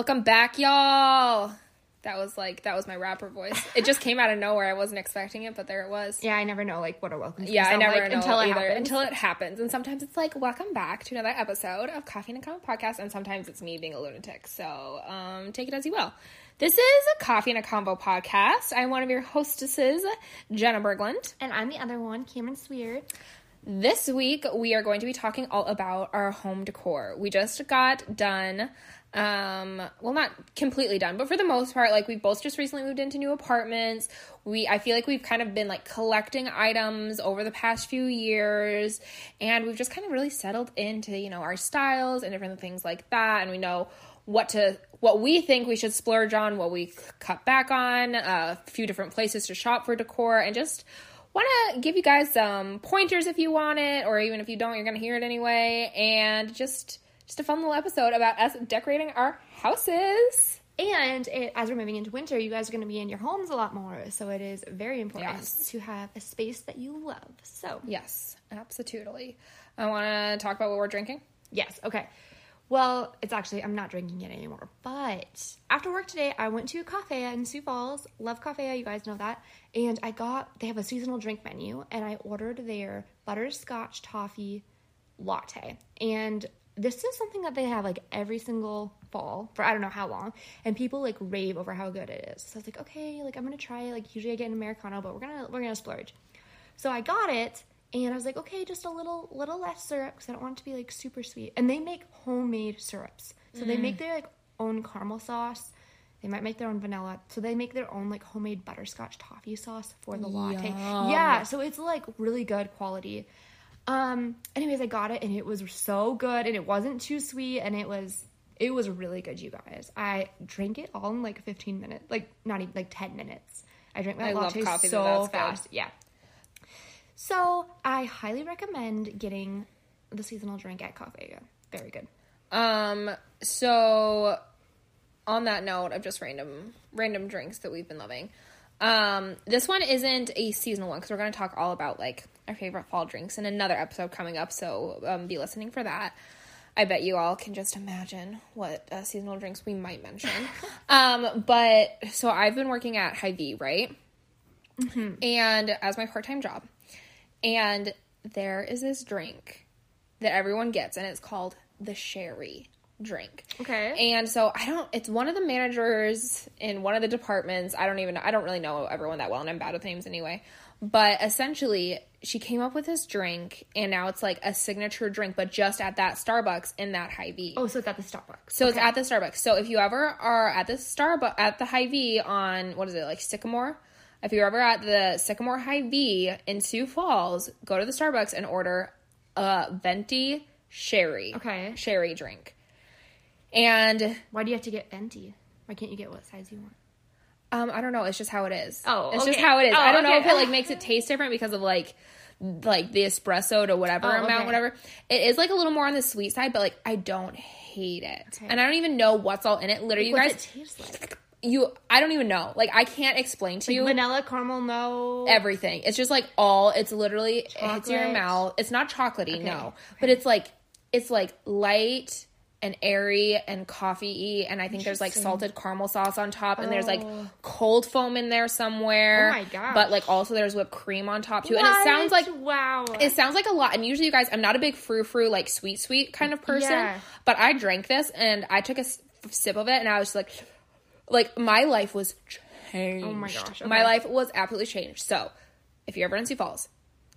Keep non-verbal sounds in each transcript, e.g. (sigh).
Welcome back, y'all. That was like that was my rapper voice. It just came out of nowhere. I wasn't expecting it, but there it was. Yeah, I never know like what a welcome. Yeah, I never like, know until it either happens. until it happens. And sometimes it's like, welcome back to another episode of Coffee and a Combo podcast. And sometimes it's me being a lunatic. So um, take it as you will. This is a Coffee and a Combo podcast. I'm one of your hostesses, Jenna Berglund. and I'm the other one, Cameron Sweer. This week we are going to be talking all about our home decor. We just got done um well not completely done but for the most part like we both just recently moved into new apartments. We i feel like we've kind of been like collecting items over the past few years and we've just kind of really settled into you know our styles and different things like that and we know what to what we think we should splurge on what we cut back on a few different places to shop for decor and just want to give you guys some pointers if you want it or even if you don't you're going to hear it anyway and just just a fun little episode about us decorating our houses And it, as we're moving into winter, you guys are going to be in your homes a lot more, so it is very important Yes. to have a space that you love. So yes absolutely i want to talk about what we're drinking Yes, okay. Well, it's actually, I'm not drinking it anymore. But after work today, I went to Cafe in Sioux Falls. Love Cafe, you guys know that. And I got, they have a seasonal drink menu, and I ordered their butterscotch toffee latte. And this is something that they have like every single fall for I don't know how long. And people like rave over how good it is. So I was like, okay, like I'm gonna try it. Like usually I get an Americano, but we're gonna we're gonna splurge. So I got it, and I was like, okay, just a little little less syrup because I don't want it to be like super sweet. And they make homemade syrups, so they make mm. their like own caramel sauce. They might make their own vanilla, so they make their own like homemade butterscotch toffee sauce for the latte. Yeah, so it's like really good quality. Um. Anyways, I got it, and it was so good, and it wasn't too sweet, and it was it was really good, you guys. I drank it all in like 15 minutes, like not even like 10 minutes. I drank my I latte coffee, so. That's good. fast. Yeah. So I highly recommend getting the seasonal drink at Cafe. Very good. um so on that note of just random random drinks that we've been loving um this one isn't a seasonal one because we're going to talk all about like our favorite fall drinks in another episode coming up so um, be listening for that. I bet you all can just imagine what uh, seasonal drinks we might mention. (laughs) Um but so i've been working at Hy-Vee, right? And as my part-time job. And there is this drink that everyone gets and it's called the sherry drink Okay. and so I don't. It's one of the managers in one of the departments. I don't even. I don't really know everyone that well, and I'm bad with names anyway. But essentially, she came up with this drink, and now it's like a signature drink, but just at that Starbucks in that Hy-Vee. Oh, so it's at the Starbucks. So it's at the Starbucks. So if you ever are at the Starbucks at the Hy-Vee on what is it like Sycamore? If you're ever at the Sycamore Hy-Vee in Sioux Falls, go to the Starbucks and order a venti sherry. Okay. Sherry drink. And Why do you have to get venti? Why can't you get what size you want? Um, I don't know. It's just how it is. Oh, it's just how it is. Oh, I don't know if it like makes it taste different because of like like the espresso to whatever Oh, amount, okay. whatever. It is like a little more on the sweet side, but like I don't hate it, Okay. and I don't even know what's all in it. Literally, you What's guys, it taste like? you I don't even know. Like I can't explain to you Vanilla, caramel, no. everything. It's just like all. It's literally it hits your mouth. It's not chocolatey, no, Okay. but it's like it's like light and airy and coffee y and I think there's like salted caramel sauce on top and there's like Oh. cold foam in there somewhere. Oh my gosh. But like also there's whipped cream on top too. And it sounds like wow. it sounds like a lot. And usually, you guys, I'm not a big frou frou, like sweet, sweet kind of person. Yeah. But I drank this and I took a sip of it and I was like, like my life was changed. Oh my gosh, My life was absolutely changed. So, if you're ever in Sioux Falls,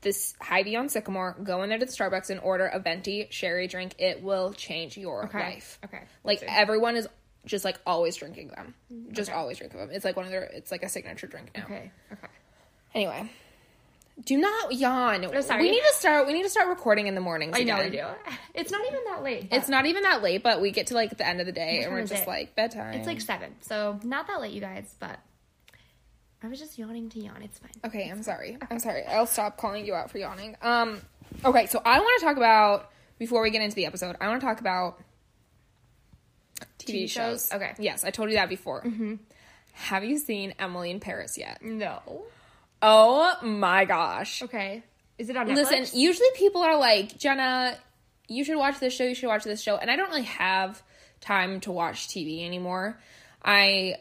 this Hy-Vee on Sycamore, go in there to the Starbucks and order a venti sherry drink. It will change your Okay. life. Okay. Like see. everyone is just like always drinking them. Just Okay. always drinking them. It's like one of their. It's like a signature drink now. okay. Okay. Anyway, do not yawn. Oh, sorry. We need to start. We need to start recording in the mornings. I know we do. (laughs) It's not even that late. It's not even that late, but we get to like the end of the day and we're just it? like bedtime. It's like seven, so not that late, you guys. But I was just yawning to yawn. It's fine. okay. I'm sorry. I'm sorry. I'll stop calling you out for yawning. Um. Okay, so I want to talk about before we get into the episode. I want to talk about TV, TV shows. shows? Okay. Yes, I told you that before. Mm-hmm. Have you seen Emily in Paris yet? No. Oh my gosh. Okay. Is it on Netflix? Listen, usually people are like, Jenna, you should watch this show, you should watch this show. And I don't really have time to watch TV anymore. I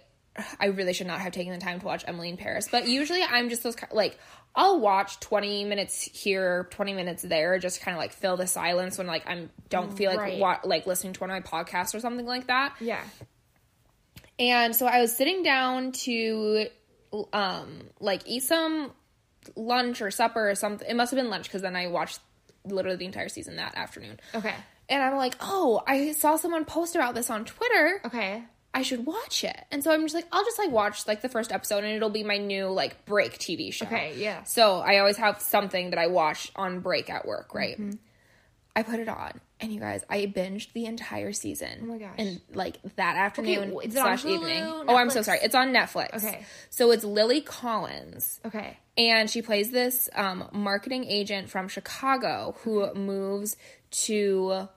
I really should not have taken the time to watch Emily in Paris, but usually I'm just those like I'll watch 20 minutes here, 20 minutes there, just kind of like fill the silence when like I'm don't feel like Right. wa- like listening to one of my podcasts or something like that. Yeah. And so I was sitting down to um like eat some lunch or supper or something. It must have been lunch because then I watched literally the entire season that afternoon. Okay. And I'm like, "Oh, I saw someone post about this on Twitter. Okay. I should watch it." And so I'm just like, "I'll just like watch like the first episode and it'll be my new like break TV show." Okay, yeah. So I always have something that I watch on break at work, right? Mm-hmm. I put it on, and you guys, I binged the entire season. Oh my gosh. And like that afternoon on slash evening. Oh, I'm so sorry. It's on Netflix. Okay. So it's Lily Collins, Okay. and she plays this um, marketing agent from Chicago who moves to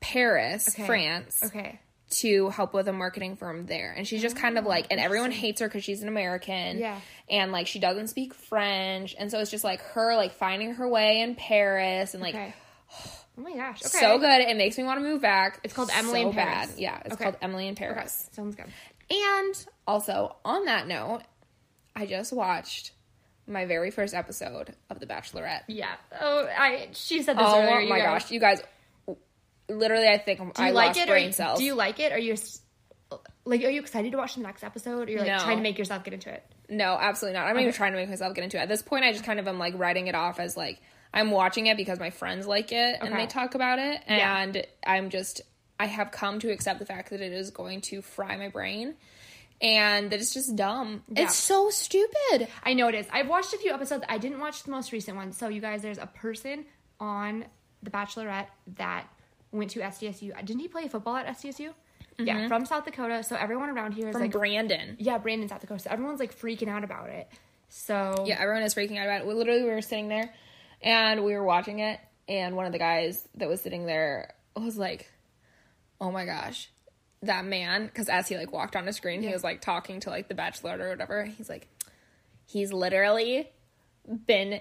Paris, Okay. France, Okay. To help with a marketing firm there. And she's just kind of like, and everyone hates her because she's an American. Oh, Yeah. And like, she doesn't speak French. And so it's just like her, like, finding her way in Paris and like, Okay. Oh my gosh. (sighs) Okay. so good. It makes me want to move back. It's called Emily so in Paris. Bad. Yeah. It's Okay. called Emily in. Paris. Sounds good. And also, on that note, I just watched my very first episode of The Bachelorette. Yeah. Oh, I. She said this Oh earlier. you my guys. gosh, you guys! Literally, I think Do you I like lost it? brain or, cells. Do you like it? Are you s- like? Are you excited to watch the next episode? Or you're like No. trying to make yourself get into it? No, absolutely not. I'm not even trying to make myself get into it. At this point, I just kind of am like writing it off as like I'm watching it because my friends like it and they talk about it, Yeah. and I'm just I have come to accept the fact that it is going to fry my brain, and that it's just dumb. Yeah. It's so stupid. I know it is. I've watched a few episodes. I didn't watch the most recent one. So you guys, there's a person on The Bachelorette that went to SDSU. Didn't he play football at SDSU? Yeah, from South Dakota. So everyone around here is Mm-hmm. From like, Brandon. yeah, Brandon, South Dakota. So everyone's like freaking out about it. So Yeah, everyone is freaking out about it. We literally we were sitting there and we were watching it and one of the guys that was sitting there was like, "Oh my gosh, that man!" Because as he like walked on the screen, he was like talking to like the bachelor or whatever. He's like, he's literally been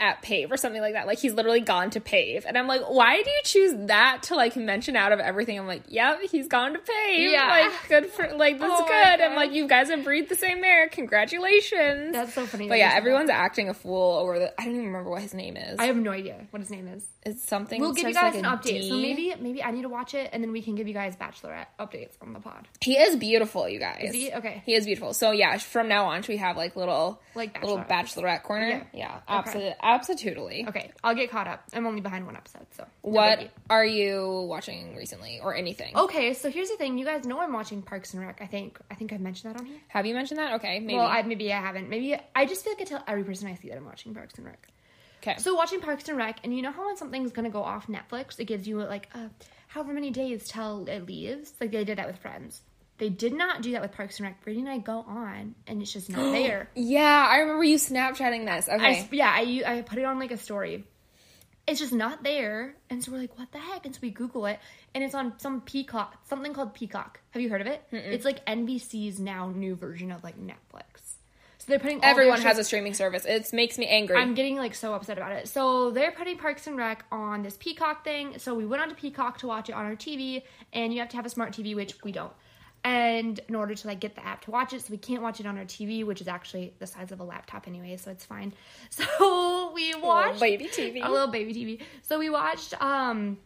at Pave or something like that. Like he's literally gone to Pave, and I'm like, why do you choose that to like mention out of everything? I'm like, yep, he's gone to Pave. Yeah. like good for like that's Oh good. I'm like, you guys have breathed the same air. Congratulations. that's so funny. But yeah, everyone's that. acting a fool over the. I don't even remember what his name is. I have no idea what his name is. it's something. We'll give you guys an like, a update. So maybe maybe I need to watch it, and then we can give you guys Bachelorette updates on the pod. he is beautiful, you guys. Is he? Okay. He is beautiful. So yeah, from now on, should we have like little Like little Bachelorette. bachelorette corner? Yeah. Yeah, Okay. absolutely, absolutely. Okay, I'll get caught up. I'm only behind one episode, so no What are you watching recently or anything? Okay, so here's the thing. You guys know I'm watching Parks and Rec. I think I think I've mentioned that on here. Have you mentioned that? Okay, maybe. Well, I, maybe I haven't. Maybe I just feel like I tell every person I see that I'm watching Parks and Rec. okay. So watching Parks and Rec, and you know how when something's gonna go off Netflix, it gives you like uh, however many days till it leaves. Like they did that with Friends. They did not do that with Parks and Rec. Brittany and I go on, and it's just not (gasps) there. yeah, I remember you Snapchatting this. I, Okay. yeah, I I put it on like a story. It's just not there, and so we're like, "What the heck?" And so we Google it, and it's on some Peacock, something called Peacock. Have you heard of it? It's like NBC's now new version of like Netflix. So they're putting Everyone has shows- a streaming service. It makes me angry. I'm getting like so upset about it. So they're putting Parks and Rec on this Peacock thing. So we went on to Peacock to watch it on our TV, and you have to have a smart TV, which we don't. And in order to like get the app to watch it, so we can't watch it on our TV, which is actually the size of a laptop anyway, so it's fine. (laughs) So we watched baby TV. a little baby TV. So we watched um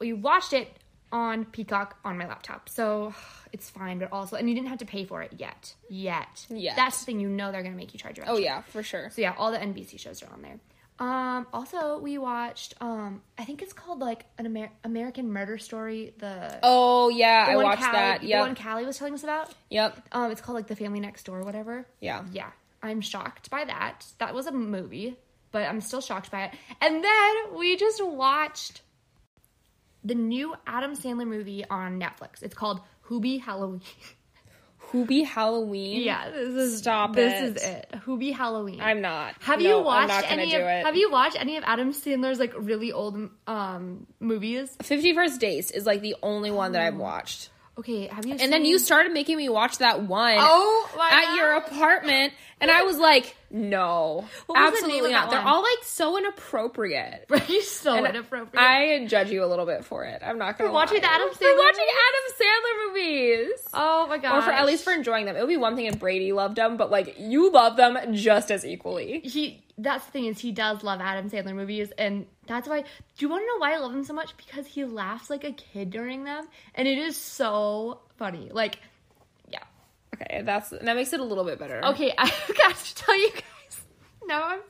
we watched it on Peacock on my laptop. So (sighs) it's fine, but also and you didn't have to pay for it yet. Yet. yeah That's the thing you know they're gonna make you charge your oh yeah, for sure. so yeah, all the NBC shows are on there. Um, also we watched um, I think it's called like an Amer- American Murder Story. The, Oh yeah, the I watched Callie, that. The one Callie was telling us about. Yep. Um, it's called like The Family Next Door, whatever. Yeah. Yeah, I'm shocked by that. That was a movie, but I'm still shocked by it. And then we just watched the new Adam Sandler movie on Netflix. It's called Hoobie Halloween. (laughs) Hoobie Halloween. yeah, this is Stop This it. is it. Hoobie Halloween. I'm not. Have No, you watched any of. Have you watched any of Adam Sandler's like really old um movies? Fifty First Dates is like the only one that I've watched. Okay, have you? And then you started making me watch that one Oh at your apartment, and I was like, no, What was the name absolutely not. They're all like so inappropriate. (laughs) You're so And inappropriate. I judge you a little bit for it. I'm not gonna For watching lie. the Adam (laughs) for Sandler watching Adam Sandler movies. oh my god. Or for at least for enjoying them. It would be one thing if Brady loved them, but like you love them just as equally. he. That's the thing is he does love Adam Sandler movies, and that's why. Do you want to know why I love him so much? Because he laughs like a kid during them, and it is so funny. Like. Okay, that's that makes it a little bit better. Okay, (laughs) I've got to tell you guys. Now I'm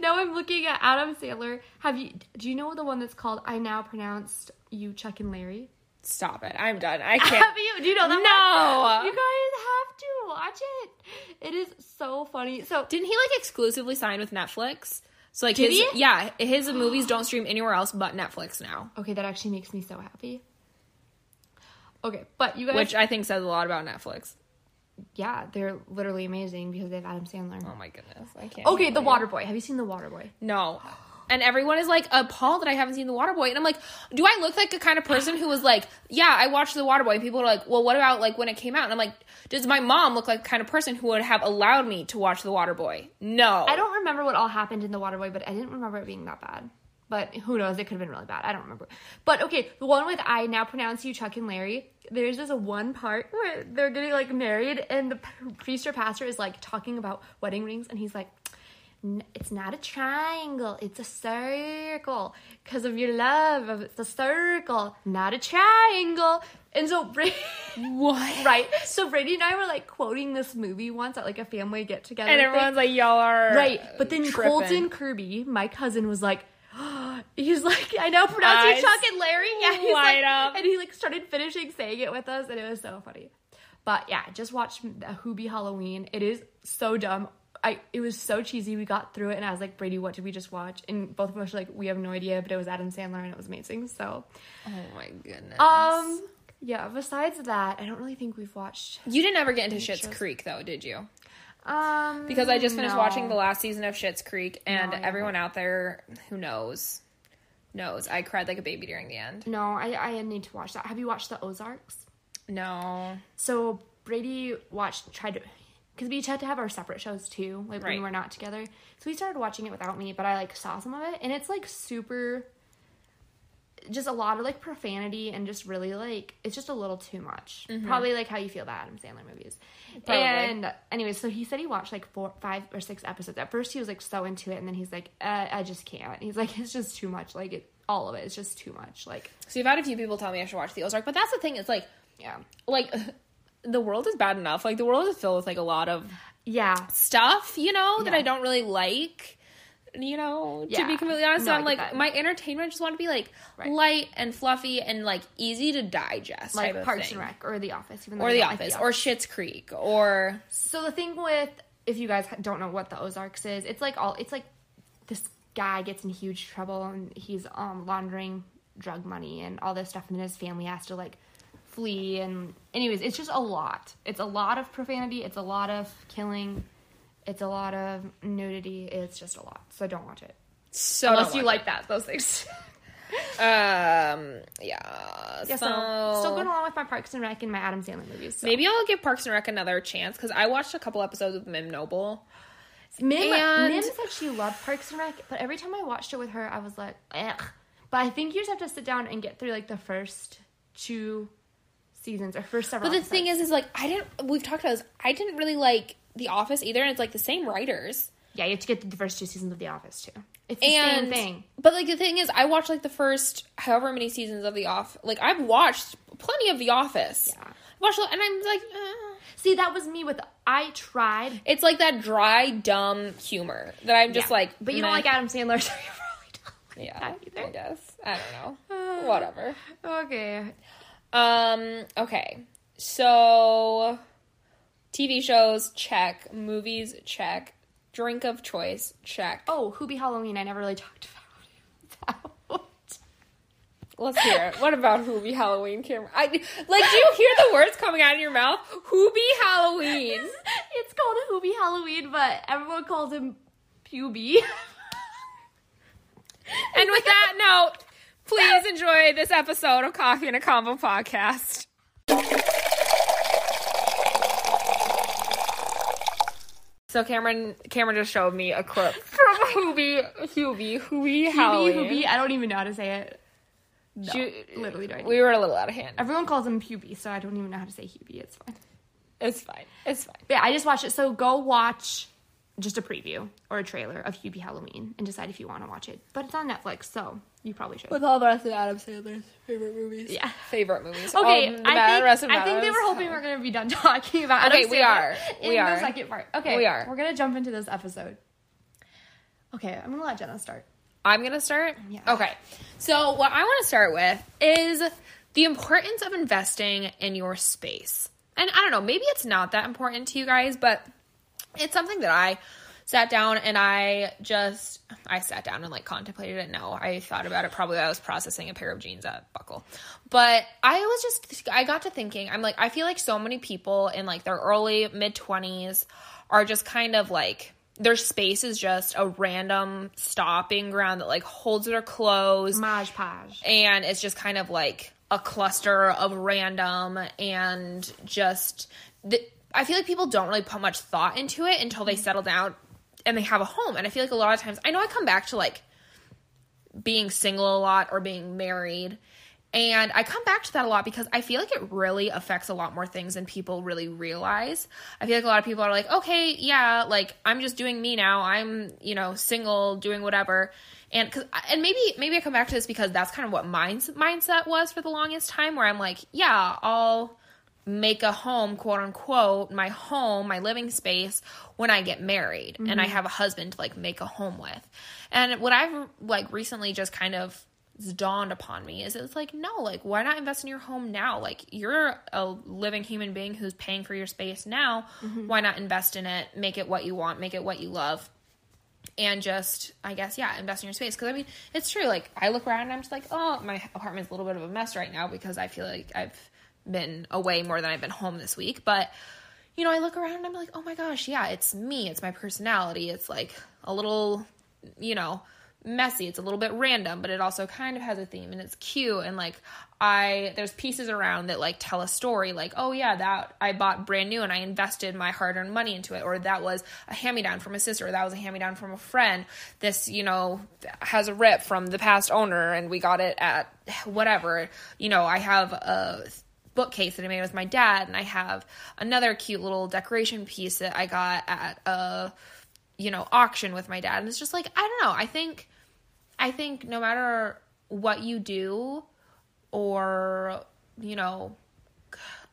now I'm looking at Adam Sandler. Have you? Do you know the one that's called "I Now Pronounce You Chuck and Larry"? Stop it. I'm done. I can't. (laughs) Have you? Do you know that? No. one? You guys have to watch it. It is so funny. So Didn't he like exclusively sign with Netflix? So like Did his he? yeah, his (gasps) movies don't stream anywhere else but Netflix now, okay, that actually makes me so happy. Okay, but you guys, which I think says a lot about Netflix. Yeah, they're literally amazing because they have Adam Sandler. Oh my goodness, I can't. okay, The Water Boy. Have you seen The Water Boy? No. And everyone is like appalled that I haven't seen The Water Boy. And I'm like, do I look like a kind of person who was like, yeah, I watched The Waterboy? And people are like, well, what about like when it came out? And I'm like, does my mom look like the kind of person who would have allowed me to watch The Water Boy? No. I don't remember what all happened in The Water Boy, but I didn't remember it being that bad. But who knows? It could have been really bad. I don't remember. But okay, the one with I now pronounce you Chuck and Larry. There's this one part where they're getting like married, and the priest or pastor is like talking about wedding rings, and he's like, "It's not a triangle, it's a circle. Because of your love, it's a circle, not a triangle." And so, Brady, What? (laughs) right? So Brady and I were like quoting this movie once at like a family get together, And everyone's like, y'all are. Right. But then tripping. Colton Kirby, my cousin, was like, (gasps) he's like, I know pronounce you Chuck and Larry. Yeah, he's like, up. and he like started finishing saying it with us, and it was so funny. But yeah, just watch the Hoobie Halloween. It is so dumb. I it was so cheesy. We got through it, and I was like, Brady, what did we just watch? And both of us were like, we have no idea, but it was Adam Sandler, and it was amazing. So, Oh my goodness. um, yeah. Besides that, I don't really think we've watched. you didn't ever get into Schitt's shows. Creek though, did you? Um, Because I just finished no. watching the last season of Schitt's Creek, and No, everyone out there who knows knows I cried like a baby during the end. No, I I need to watch that. Have you watched the Ozarks? No. So Brady watched tried to because we each had to have our separate shows too, like Right. when we're not together. So he started watching it without me, but I like saw some of it, and it's like super, just a lot of like profanity and just really like it's just a little too much. Probably like how you feel about Adam Sandler movies. Probably. And anyway, so he said he watched like four, five or six episodes. At first, he was like so into it, and then he's like, uh, I just can't. He's like, (laughs) it's just too much. Like it, all of it is just too much. Like So you've had a few people tell me I should watch the Ozark, but that's the thing. It's like, yeah, like (laughs) the world is bad enough. Like the world is filled with like a lot of yeah. stuff, you know, that I don't really like. You know, to be completely honest, No, so I I'm like that. my entertainment just want to be like Right. light and fluffy and like easy to digest, Like Parks and Rec or The Office, even though or The don't like Office, or Schitt's Creek, or So the thing with if you guys don't know what the Ozarks is, it's like all it's like this guy gets in huge trouble and he's um laundering drug money and all this stuff and then his family has to like flee and anyways, it's just a lot. It's a lot of profanity, it's a lot of killing, it's a lot of nudity, it's just a lot. So don't watch it. so Unless you like that, those things. (laughs) Um, yeah. yeah, so still going along with my Parks and Rec and my Adam Sandler movies. So. Maybe I'll give Parks and Rec another chance because I watched a couple episodes with Mim Noble. Mim, And- Mim said she loved Parks and Rec, but every time I watched it with her, I was like, ugh. But I think you just have to sit down and get through like the first two seasons or first several. But the thing is, is like I didn't. We've talked about this. I didn't really like The Office either, and it's like the same writers. yeah, you have to get the first two seasons of The Office too. It's the and same thing. but like the thing is, I watched like the first however many seasons of The Off. Like I've watched plenty of The Office. Yeah. Watched and I'm like, eh. See, that was me with. I tried, it's like that dry, dumb humor that I'm just Yeah. like. but you meh. don't like Adam Sandler, (laughs) so you probably don't. Like Yeah, either. I guess I don't know. (sighs) Whatever. Okay. Um. Okay. So, TV shows check. Movies check. Drink of choice check. Oh, Hoobie Halloween. I never really talked about. That. Let's hear it. What about Hoobie Halloween, Cameron? I like. Do you hear the words coming out of your mouth? Hoobie Halloween. it's called a Hoobie Halloween, but everyone calls him Hubie. And with that note, please enjoy this episode of Coffee and a Combo podcast. So Cameron Cameron just showed me a clip (laughs) from Hubie Hubie Hubie Halloween. Hubie, Hubie. I don't even know how to say it. No, Ju- literally don't. we were a little out of hand. Everyone calls him Hubie, so I don't even know how to say Hubie. It's fine. It's fine. It's fine. But yeah, I just watched it. So go watch just a preview or a trailer of Hubie Halloween and decide if you want to watch it. But it's on Netflix, so you probably should. With all the rest of Adam Sandler's favorite movies. Yeah. Favorite movies. Okay, All I bad- rest think, of I think they were hoping we're gonna be done (laughs) talking about. Adam Okay, we Sandler are. In We the are. second part. Okay, We are. We're gonna jump into this episode. Okay, I'm gonna let Jenna start. I'm gonna start. Yeah. Okay. So what I want to start with is the importance of investing in your space. And I don't know, maybe it's not that important to you guys, but it's something that I sat down and I just I sat down and like contemplated it. No, I thought about it probably I was processing a pair of jeans at Buckle. But I was just I got to thinking, I'm like I feel like so many people in like their early mid 20s are just kind of like their space is just a random stopping ground that like holds their clothes Maj and it's just kind of like a cluster of random and just the, I feel like people don't really put much thought into it until they settle down and they have a home. And I feel like a lot of times I know I come back to like being single a lot or being married. And I come back to that a lot because I feel like it really affects a lot more things than people really realize. I feel like a lot of people are like, okay, yeah, like I'm just doing me now. I'm, you know, single, doing whatever. And cause, and maybe maybe I come back to this because that's kind of what my mindset was for the longest time where I'm like, yeah, I'll make a home, quote unquote, my home, my living space when I get married and I mm-hmm. have a husband to like make a home with. And what I've like recently just kind of dawned upon me is it's like no like why not invest in your home now? Like you're a living human being who's paying for your space now. Mm-hmm. Why not invest in it? Make it what you want make it what you love. And just i guess yeah invest in your space. Because i mean it's true like i look around and i'm just like oh my apartment's a little bit of a mess right now because i feel like i've been away more than i've been home this week but you know i look around and i'm like oh my gosh yeah it's me it's my personality it's like a little you know messy it's a little bit random but it also kind of has a theme and it's cute and like i there's pieces around that like tell a story like oh yeah that i bought brand new and i invested my hard-earned money into it or that was a hand-me-down from a sister or that was a hand-me-down from a friend. This you know has a rip from the past owner and we got it at whatever. You know i have a bookcase that I made with my dad, and I have another cute little decoration piece that I got at a you know auction with my dad. And it's just like I don't know. I think I think no matter what you do, or you know,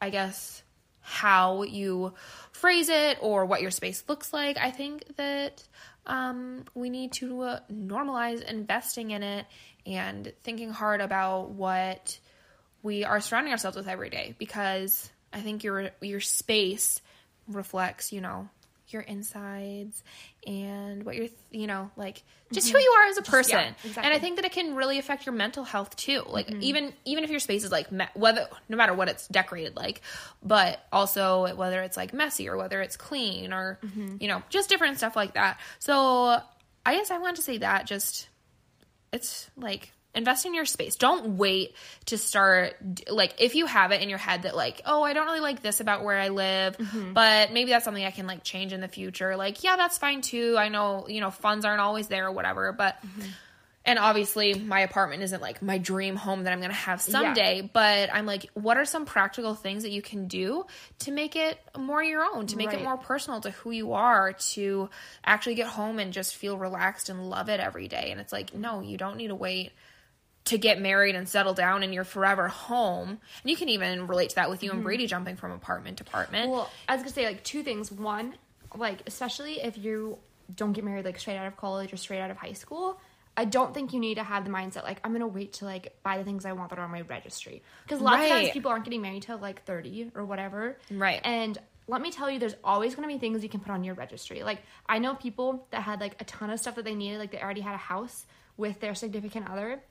I guess how you phrase it or what your space looks like, I think that um, we need to uh, normalize investing in it and thinking hard about what we are surrounding ourselves with every day because I think your your space reflects, you know, your insides and what you're, you know, like just who mm-hmm. you are as a person. yeah, exactly. And I think that it can really affect your mental health too. Like mm-hmm. even even if your space is like me- whether no matter what it's decorated like, but also whether it's like messy or whether it's clean or mm-hmm. you know, just different stuff like that. So I guess I wanted to say that just it's like invest in your space. Don't wait to start like if you have it in your head that like oh i don't really like this about where i live mm-hmm. but maybe that's something i can like change in the future like yeah that's fine too. I know you know funds aren't always there or whatever but mm-hmm. and obviously my apartment isn't like my dream home that i'm gonna have someday but i'm like what are some practical things that you can do to make it more your own to make it more personal to who you are to actually get home and just feel relaxed and love it every day? And it's like no you don't need to wait to get married and settle down in your forever home and you can even relate to that with you and mm-hmm. brady jumping from apartment to apartment Well, I was gonna say like two things. One, like especially if you don't get married like straight out of college or straight out of high school, I don't think you need to have the mindset like I'm gonna wait to like buy the things I want that are on my registry because lots of times people aren't getting married till like 30 or whatever. Right. And let me tell you, there's always gonna be things you can put on your registry. Like I know people that had like a ton of stuff that they needed, like they already had a house with their significant other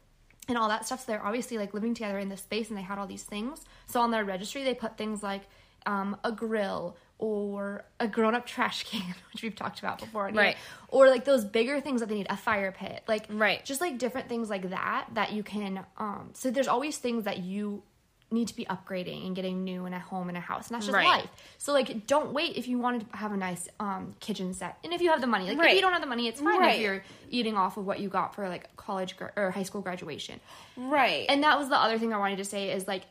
and all that stuff. So they're obviously like living together in this space and they had all these things. So on their registry, they put things like um, a grill or a grown up trash can, (laughs) which we've talked about before. here. Right. Or like those bigger things that they need, a fire pit. Like, Right. just like different things like that that you can. Um, so there's always things that you need to be upgrading and getting new in a home and a house, and that's just Right. life. So like, don't wait if you want to have a nice um, kitchen set, and if you have the money. Like, if you don't have the money, it's fine Right. if you're eating off of what you got for like college gra- or high school graduation. Right. And that was the other thing I wanted to say is like,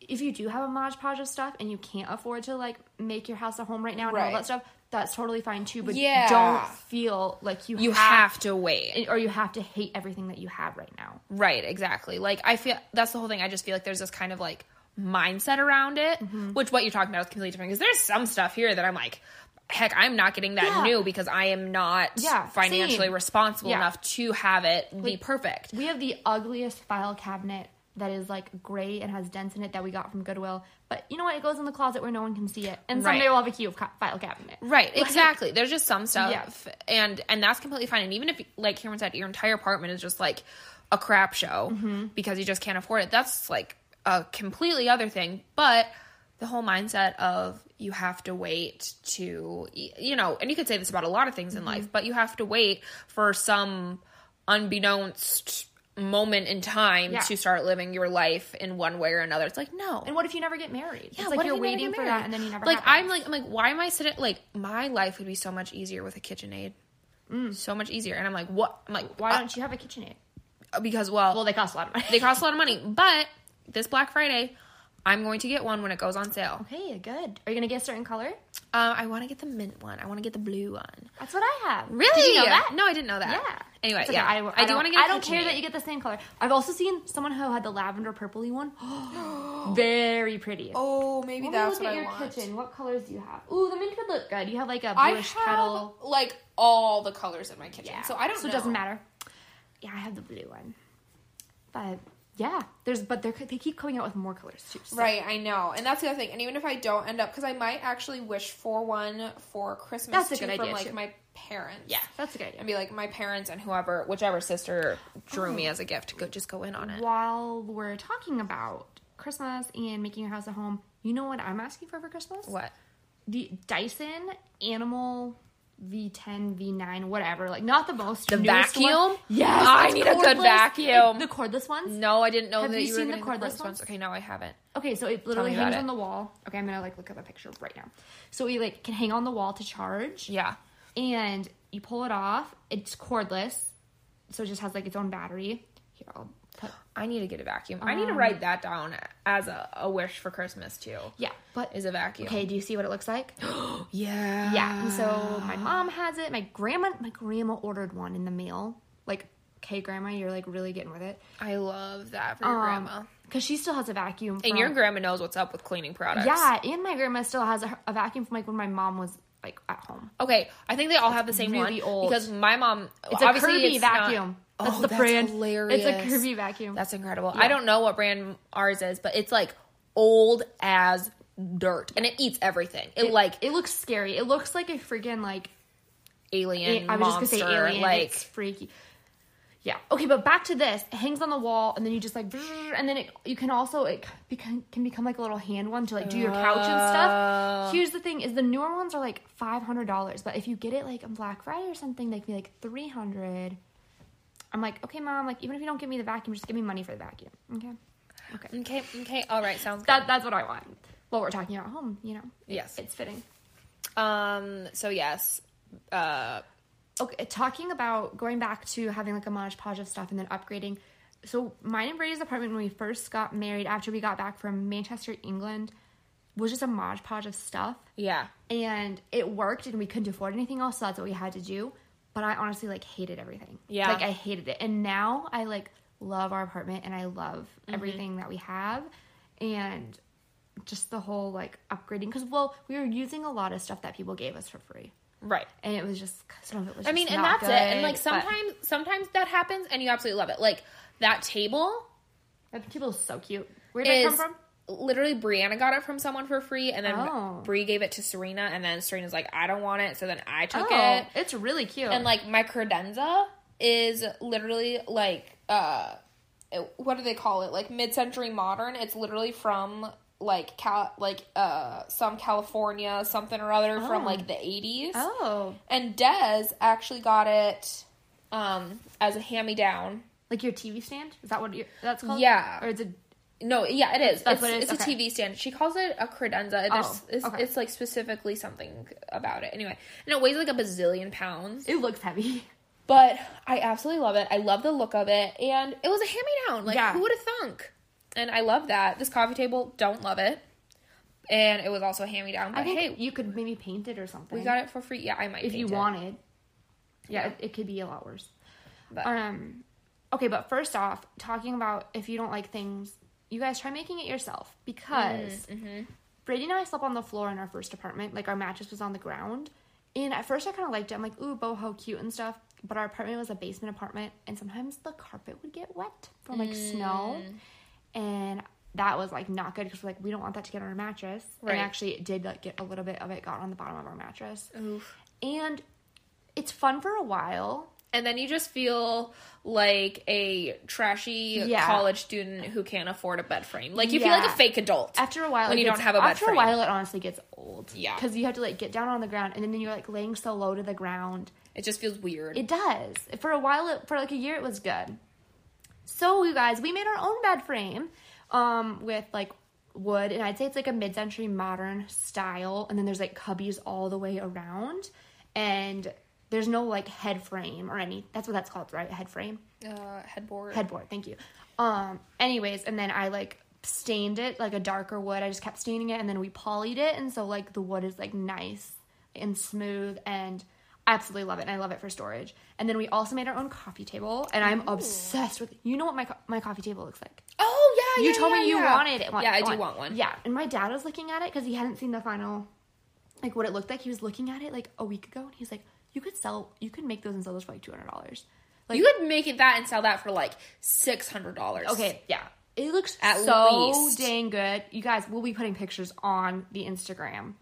if you do have a Mod Podge of stuff and you can't afford to like make your house a home right now and all that stuff, that's totally fine too. But Yeah. don't feel like you you have to wait. or you have to hate everything that you have right now. Right, exactly. Like I feel that's the whole thing. I just feel like there's this kind of like mindset around it, Mm-hmm. which what you're talking about is completely different. Because there's some stuff here that I'm like, heck, I'm not getting that Yeah. new because I am not Yeah, financially same. responsible Yeah. enough to have it be perfect. We have the ugliest file cabinet that is like gray and has dents in it that we got from Goodwill. But you know what? It goes in the closet where no one can see it. And someday Right. we'll have a cute file cabinet. Right, (laughs) Like- exactly. There's just some stuff, Yeah. and and that's completely fine. And even if, like Cameron said, your entire apartment is just like a crap show Mm-hmm. because you just can't afford it, that's like a completely other thing. But the whole mindset of you have to wait to, you know, and you could say this about a lot of things in Mm-hmm. life, but you have to wait for some unbeknownst moment in time Yeah. to start living your life in one way or another. It's like no, And what if you never get married? yeah, it's like you're you waiting for that and then you never like. I'm like I'm like why am I sitting like my life would be so much easier with a KitchenAid, Mm. so much easier. And I'm like what I'm like why uh, don't you have a KitchenAid? because well, Well, they cost a lot of money. they cost a lot of money, (laughs) but this Black Friday I'm going to get one when it goes on sale. Okay, good. Are you gonna get a certain color? Um, I want to get the mint one. I want to get the blue one. That's what I have. Really? Did you know that? No, I didn't know that. Yeah. Anyway, okay. yeah, I, I, I do want to get. I don't care that you get the same color. I've also seen someone who had the lavender purpley one. (gasps) Very pretty. Oh, maybe Let that's look what at I your want. kitchen. What colors do you have? Ooh, the mint would look good. You have like a bluish have kettle. like all the colors in my kitchen, Yeah. so I don't. So know. it doesn't matter. Yeah, I have the blue one. But yeah, there's but they they keep coming out with more colors too. so- Right, I know, and that's the other thing. And even if I don't end up, because I might actually wish for one for Christmas That's a too, good from idea, like too. my parents. Yeah, that's a good idea. and be like my parents and whoever, whichever sister drew Oh. me as a gift, go just go in on it. While we're talking about Christmas and making your house a home, you know what I'm asking for for Christmas? What? The Dyson Animal V10, V9, whatever. Like not the most The vacuum? One. Yes, I need a good cordless. vacuum. The cordless ones. No, I didn't know Have that you you, seen the cordless cordless ones? Okay, no, I haven't. Okay, so it literally hangs it. on the wall. Okay, I'm gonna like look up a picture right now. So we like can hang on the wall to charge. Yeah. and you pull it off. It's cordless, so it just has like its own battery. Here, I'll. I need to get a vacuum. I need Um, to write that down as a, a wish for Christmas too. Yeah, but Is a vacuum. okay. Do you see what it looks like? (gasps) Yeah. yeah. And so my mom has it. My grandma, my grandma ordered one in the mail. Like, okay, grandma, you're like really getting with it. I love that for your grandma. because she still has a vacuum. And your grandma knows what's up with cleaning products. yeah, and my grandma still has a, a vacuum from like when my mom was like at home. Okay, I think they all have the same really one old. because my mom. It's obviously a Kirby it's not- vacuum. That's oh, the that's brand. hilarious. It's a Kirby vacuum. That's incredible. Yeah. I don't know what brand ours is, but it's like old as dirt, and it eats everything. It, like it looks scary. It looks like a freaking like alien I was monster. just gonna say alien. like it's freaky. Yeah. Okay, but back to this. It hangs on the wall, and then you just like, and then it, you can also it become, can become like a little hand one to like do your couch and Oh. stuff. Here's the thing: is the newer ones are like five hundred dollars, but if you get it like on Black Friday or something, they can be like three hundred. I'm like, okay, mom. Like, even if you don't give me the vacuum, just give me money for the vacuum. Okay. Okay. okay, okay, all right, sounds good. That that's what I want. Well, we're talking about home, you know. Yes. It's fitting. um. So yes. Uh. okay, talking about going back to having like a Mod Podge of stuff and then upgrading. So mine and Brady's apartment when we first got married after we got back from Manchester, England, was just a Mod Podge of stuff. Yeah. And it worked and we couldn't afford anything else, so that's what we had to do. But I honestly like hated everything. Yeah. Like I hated it. And now I like love our apartment and I love Mm-hmm. everything that we have. And just the whole like upgrading because well we were using a lot of stuff that people gave us for free Right. and it was just some of it was I mean, and that's it. And good, like but- sometimes, sometimes that happens, and you absolutely love it. Like that table That table is so cute. Where did it come from? Literally Brianna got it from someone for free, and then Oh. Brie gave it to Serena, and then Serena's like, I don't want it, so then I took oh, it. it's really cute. And like my credenza is literally like uh, what do they call it? Like mid-century modern. It's literally from like cal like uh some California something or other from Oh. like the eighties. oh, And Dez actually got it um as a hand me down. like your TV stand? Is that what you that's called? Yeah. Or is it? No, yeah, it is. That's it's what it is? it's Okay. a TV stand. She calls it a credenza. Oh, it's, okay. it's like specifically something about it. Anyway, and it weighs like a bazillion pounds. It looks heavy. But I absolutely love it. I love the look of it, and it was a hand me down. Like Yeah. who would have thunk? And I love that. This coffee table, don't love it, and it was also a hand me down. But hey, you could maybe paint it or something. we got it for free. Yeah, I might if you it, wanted. Yeah, Yeah. It, it could be a lot worse. But Um, okay, but first off, talking about if you don't like things, you guys try making it yourself because Mm-hmm. Brady and I slept on the floor in our first apartment. Like our mattress was on the ground, and at first I kind of liked it. I'm like, ooh, boho, cute and stuff. But our apartment was a basement apartment, and sometimes the carpet would get wet from like snow, Mm. and that was like not good because like we don't want that to get on our mattress. Right. And actually, it did like get a little bit of it got on the bottom of our mattress, Oof. and it's fun for a while. And then you just feel like a trashy Yeah. college student who can't afford a bed frame. Like you feel like a fake adult. After a while, When you gets- don't have a bed After frame. a while, it honestly gets old. Yeah. because you have to like get down on the ground, and then you're like laying so low to the ground. It just feels weird. It does. For a while, it, for like a year, it was good. So you guys, we made our own bed frame, um, with like wood, and I'd say it's like a mid-century modern style, and then there's like cubbies all the way around, and there's no like head frame or any. That's what that's called, right? Head frame. uh, headboard. headboard thank you um anyways and then i like stained it like a darker wood i just kept staining it and then we polyed it and so like the wood is like nice and smooth and I absolutely love it and i love it for storage and then we also made our own coffee table and i'm obsessed with you know what my co- my coffee table looks like Oh yeah, you yeah, told yeah, me you yeah. wanted it one, Yeah, I do want one. yeah and my dad was looking at it because he hadn't seen the final like what it looked like he was looking at it like a week ago and he's like you could sell you could make those and sell those for like $200 like you could make it that and sell that for like six hundred dollars. Okay, yeah. It looks At so least. dang good. You guys, we'll be putting pictures on the Instagram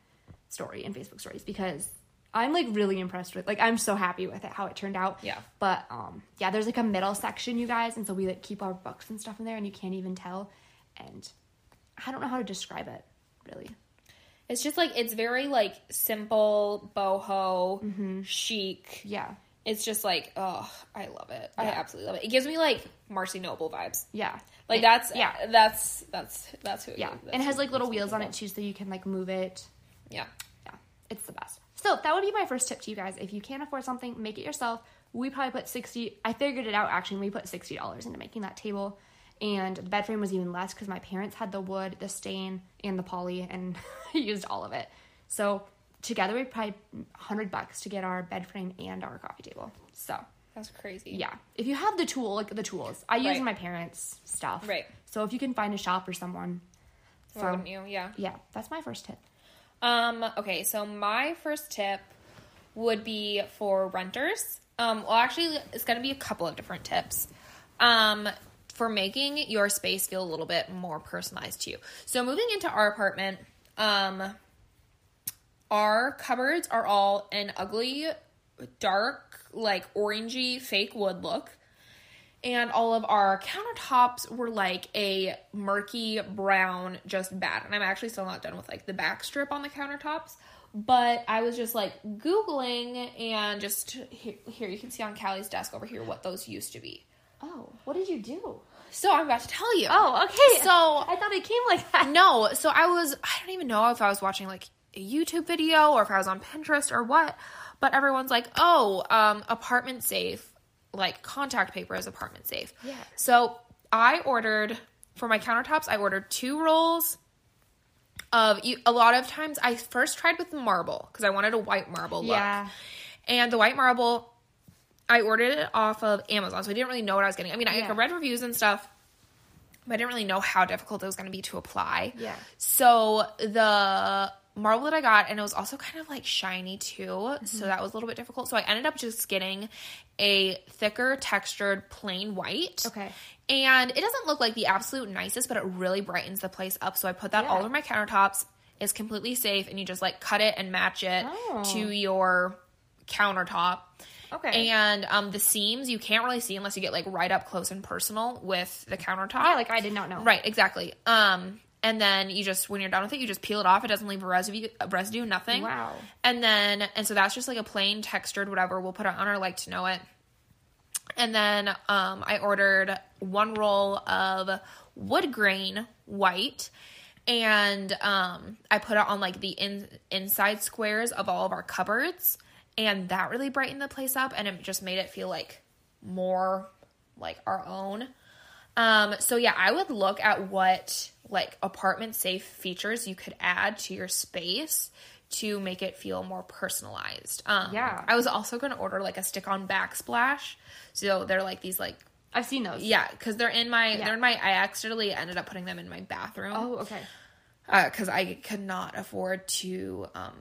story and Facebook stories because I'm like really impressed with like I'm so happy with it how it turned out. Yeah. But um yeah, there's like a middle section, you guys, and so we like keep our books and stuff in there and you can't even tell. And I don't know how to describe it, really. It's just like it's very like simple, boho, Mm-hmm. chic. Yeah. It's just like, oh, I love it. I absolutely love it. It gives me like Marcy Noble vibes. Yeah. Like And- that's yeah. that's that's that's who. Yeah. that's And it has like little wheels on it too so you can like move it. Yeah. yeah, it's the best. So that would be my first tip to you guys. If you can't afford something, make it yourself. We probably put sixty. I figured it out actually. We put sixty dollars into making that table, and the bed frame was even less because my parents had the wood, the stain, and the poly, and (laughs) used all of it. So together we probably hundred bucks to get our bed frame and our coffee table. So That's crazy. yeah, if you have the tool, like the tools, I use Right. my parents' stuff. Right. So if you can find a shop or someone, Why wouldn't you? Yeah. yeah, that's my first tip. Um, okay, so my first tip would be for renters. Um, well, actually, it's going to be a couple of different tips. Um, for making your space feel a little bit more personalized to you. So, moving into our apartment, um, our cupboards are all an ugly, dark, like orangey fake wood look. And all of our countertops were like a murky brown, just bad. And I'm actually still not done with like the back strip on the countertops. But I was just like Googling and just here, here you can see on Callie's desk over here what those used to be. Oh, what did you do? So I'm about to tell you. Oh, okay. So (laughs) I thought it came like that. no, so I was I don't even know if I was watching like a YouTube video or if I was on Pinterest or what, but everyone's like, "Oh, um apartment safe, like contact paper is apartment safe." Yeah. So, I ordered for my countertops, I ordered two rolls of you- a lot of times I first tried with marble because I wanted a white marble look. Yeah. And the white marble I ordered it off of Amazon, so I didn't really know what I was getting. I mean, I Yeah. read reviews and stuff, but I didn't really know how difficult it was going to be to apply. Yeah. So the marble that I got, and it was also kind of like shiny too, Mm-hmm. so that was a little bit difficult. So I ended up just getting a thicker textured plain white. Okay. And it doesn't look like the absolute nicest, but it really brightens the place up. So I put that Yeah. all over my countertops. It's completely safe, and you just like cut it and match it Oh. to your countertop. Okay. And um, the seams you can't really see unless you get like right up close and personal with the countertop. yeah, like I did not know. Right, exactly. Um, and then you just when you're done with it, you just peel it off. It doesn't leave a residue, a residue, nothing. Wow. And then and so that's just like a plain textured whatever. We'll put it on our LIKEtoKNOW.it. And then um, I ordered one roll of wood grain white. And um, I put it on like the in- inside squares of all of our cupboards. And that really brightened the place up. And it just made it feel like more like our own. Um, so yeah, I would look at what like apartment safe features you could add to your space to make it feel more personalized. Um, Yeah. I was also going to order like a stick on backsplash. So they're like these like I've seen those. yeah, because they're in my Yeah. they're in my. I accidentally ended up putting them in my bathroom Oh, okay. because I could not afford to um,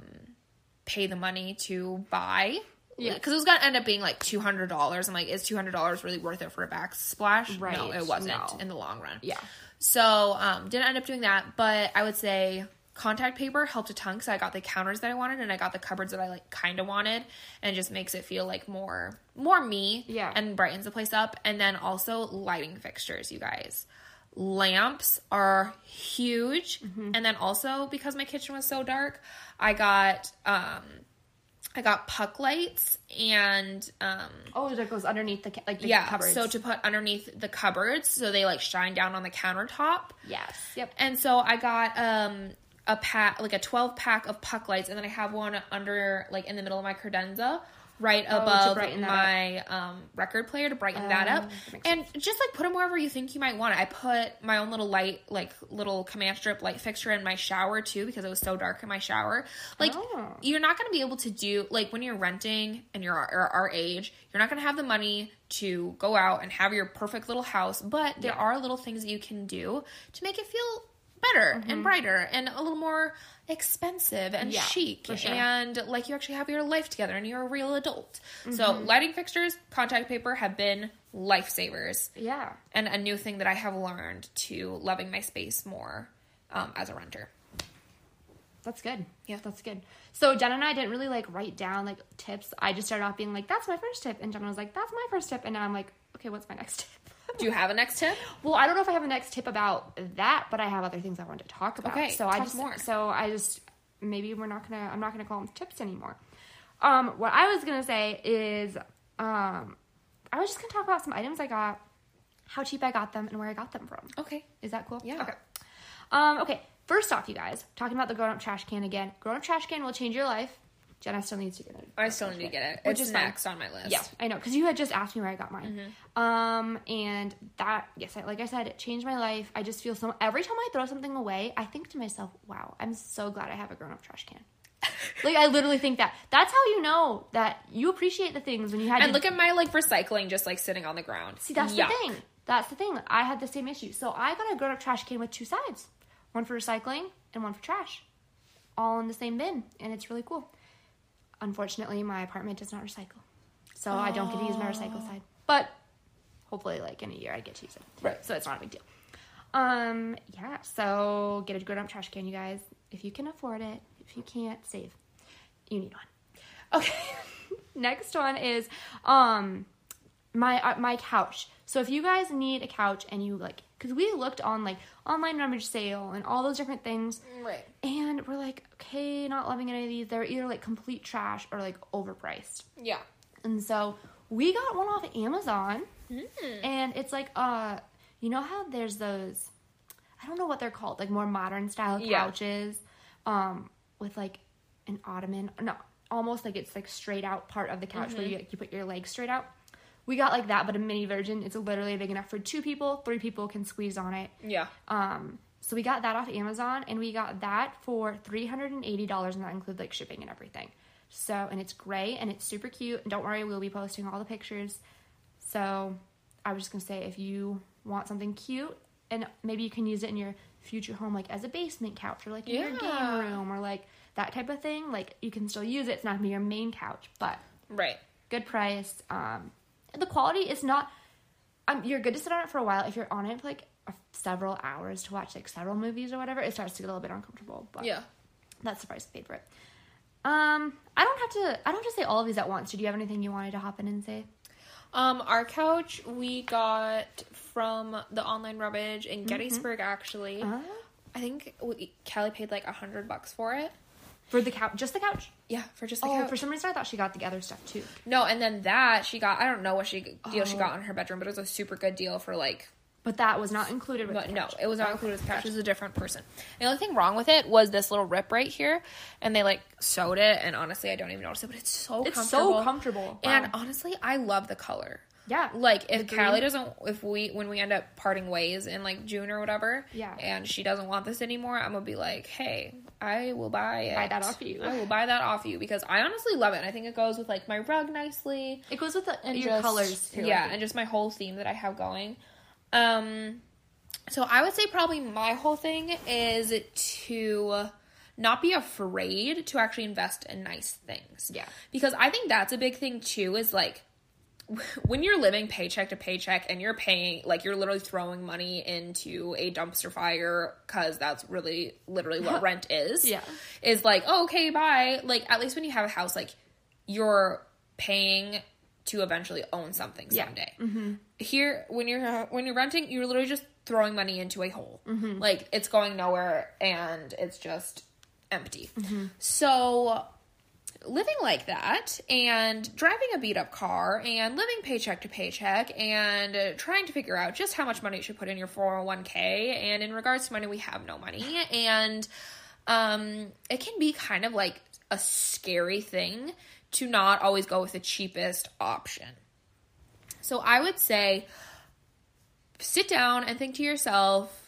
pay the money to buy. Yeah. because it was gonna end up being like two hundred dollars. I'm like, is two hundred dollars really worth it for a backsplash? Right. No, it wasn't No. in the long run. Yeah. So um, didn't end up doing that, but I would say contact paper helped a ton because I got the counters that I wanted and I got the cupboards that I like kind of wanted, and it just makes it feel like more more me. Yeah. and brightens the place up. And then also lighting fixtures, you guys. Lamps are huge, Mm-hmm. and then also because my kitchen was so dark, I got um, I got puck lights and um, Oh, that goes underneath the like the yeah, cupboards. so to put underneath the cupboards so they like shine down on the countertop. yes. Yep. And so I got um a pack like a 12 pack of puck lights and then I have one under like in the middle of my credenza right Oh, above my um record player to brighten that Oh, up. that makes And just like put them wherever you think you might want it. I put my own little light like little command strip light fixture in my shower too because it was so dark in my shower. Like Oh. you're not going to be able to do like when you're renting and you're our, our age, you're not going to have the money to go out and have your perfect little house, but there Yeah. are little things that you can do to make it feel better and brighter and a little more expensive and. Yeah, chic sure. and like you actually have your life together and you're a real adult. So Mm-hmm. lighting fixtures, contact paper have been lifesavers Yeah. and a new thing that I have learned to loving my space more um, as a renter. That's good. Yeah. That's good. So Jenna and I didn't really like write down like tips. I just started off being like, that's my first tip. And Jenna was like, that's my first tip. And now I'm like, okay, what's my next tip? Do you have a next tip? well, I don't know if I have a next tip about that, but I have other things I wanted to talk about. Okay, So I just more. so I just maybe we're not gonna I'm not gonna call them tips anymore. Um, what I was gonna say is um I was just gonna talk about some items I got, how cheap I got them, and where I got them from. Okay. Is that cool? Yeah. Okay. Um, okay. First off, you guys, talking about the grown up trash can again. Grown up trash can will change your life. Jenna still needs to get it. I still need to get it. Which it's is fine. next on my list. Yeah, I know because you had just asked me where I got mine. Um, and that yes, I, like I said, it changed my life. I just feel so. Every time I throw something away, I think to myself, "Wow, I'm so glad I have a grown up trash can." (laughs) like I literally think that. That's how you know that you appreciate the things when you had. And to, look at my like recycling just like sitting on the ground. See, that's Yuck. the thing. That's the thing. I had the same issue. So I got a grown up trash can with two sides one for recycling and one for trash, all in the same bin. And it's really cool. Unfortunately, my apartment does not recycle. So I don't get to use my recycle side. But hopefully, like in a year, I get to use it. Right. So it's not a big deal. Um, yeah, so get a grown up trash can, you guys. If you can afford it, if you can't, save. You need one. (laughs) Okay. (laughs) Next one is um my uh, my couch. So if you guys need a couch and you like cuz we looked on like online rummage sale and all those different things Right. and we're like okay, not loving any of these. They're either like complete trash or like overpriced. Yeah. And so we got one off Amazon and it's like uh you know how there's those I don't know what they're called, like more modern style Yeah. couches um with like an ottoman, no, almost like it's like straight out part of the couch where you you put your legs straight out. We got like that but a mini version. It's literally big enough for two people, three people can squeeze on it. Yeah. Um, so we got that off Amazon, and we got that for three hundred and eighty dollars, and that includes like shipping and everything. So, and it's gray and it's super cute. And don't worry, we'll be posting all the pictures. So, I was just gonna say, if you want something cute, and maybe you can use it in your future home, like as a basement couch, or like in your game room, or like that type of thing. Like you can still use it. It's not gonna be your main couch, but Right. good price. Um, the quality is not. Um, you're good to sit on it for a while. If you're on it for like a, several hours to watch like several movies or whatever, it starts to get a little bit uncomfortable. But Yeah. that's the price I paid for it. Um, I don't have to. I don't have to say all of these at once. Did you have anything you wanted to hop in and say? Um, our couch we got from the online rubbish Mm-hmm. in Gettysburg. Actually, Uh, I think we, Kelly paid like a hundred bucks for it. For the couch, just the couch. Yeah, for just the Oh, couch. for some reason I thought she got the other stuff too. no, and then that she got I don't know what she deal she Oh. got in her bedroom, but it was a super good deal for like But that was not included with But the no, it was not included with the couch. It was a different person. The only thing wrong with it was this little rip right here, and they like sewed it. And honestly, I don't even notice it, but it's so It's comfortable. so comfortable. And Wow. honestly, I love the color. Yeah. Like if The Callie doesn't, if we when we end up parting ways in like June or whatever, Yeah. and she doesn't want this anymore, I'm gonna be like, hey, I will buy it. Buy that off you. I will buy that off you because I honestly love it. And I think it goes with like my rug nicely It goes with the, and your just- colors too. Yeah, and just my whole theme that I have going. Um, so I would say probably my whole thing is to not be afraid to actually invest in nice things. Yeah. because I think that's a big thing too. Is like (laughs) when you're living paycheck to paycheck and you're paying like you're literally throwing money into a dumpster fire because that's really literally what rent is Yeah. is like oh, okay bye. Like at least when you have a house like you're paying to eventually own something Yeah. someday. Mm-hmm. Here when you're when you're renting you're literally just throwing money into a hole. Mm-hmm. Like it's going nowhere and it's just empty. Mm-hmm. So living like that and driving a beat up car and living paycheck to paycheck and trying to figure out just how much money you should put in your 401k and in regards to money we have no money. And um it can be kind of like a scary thing to not always go with the cheapest option. So i would say sit down and think to yourself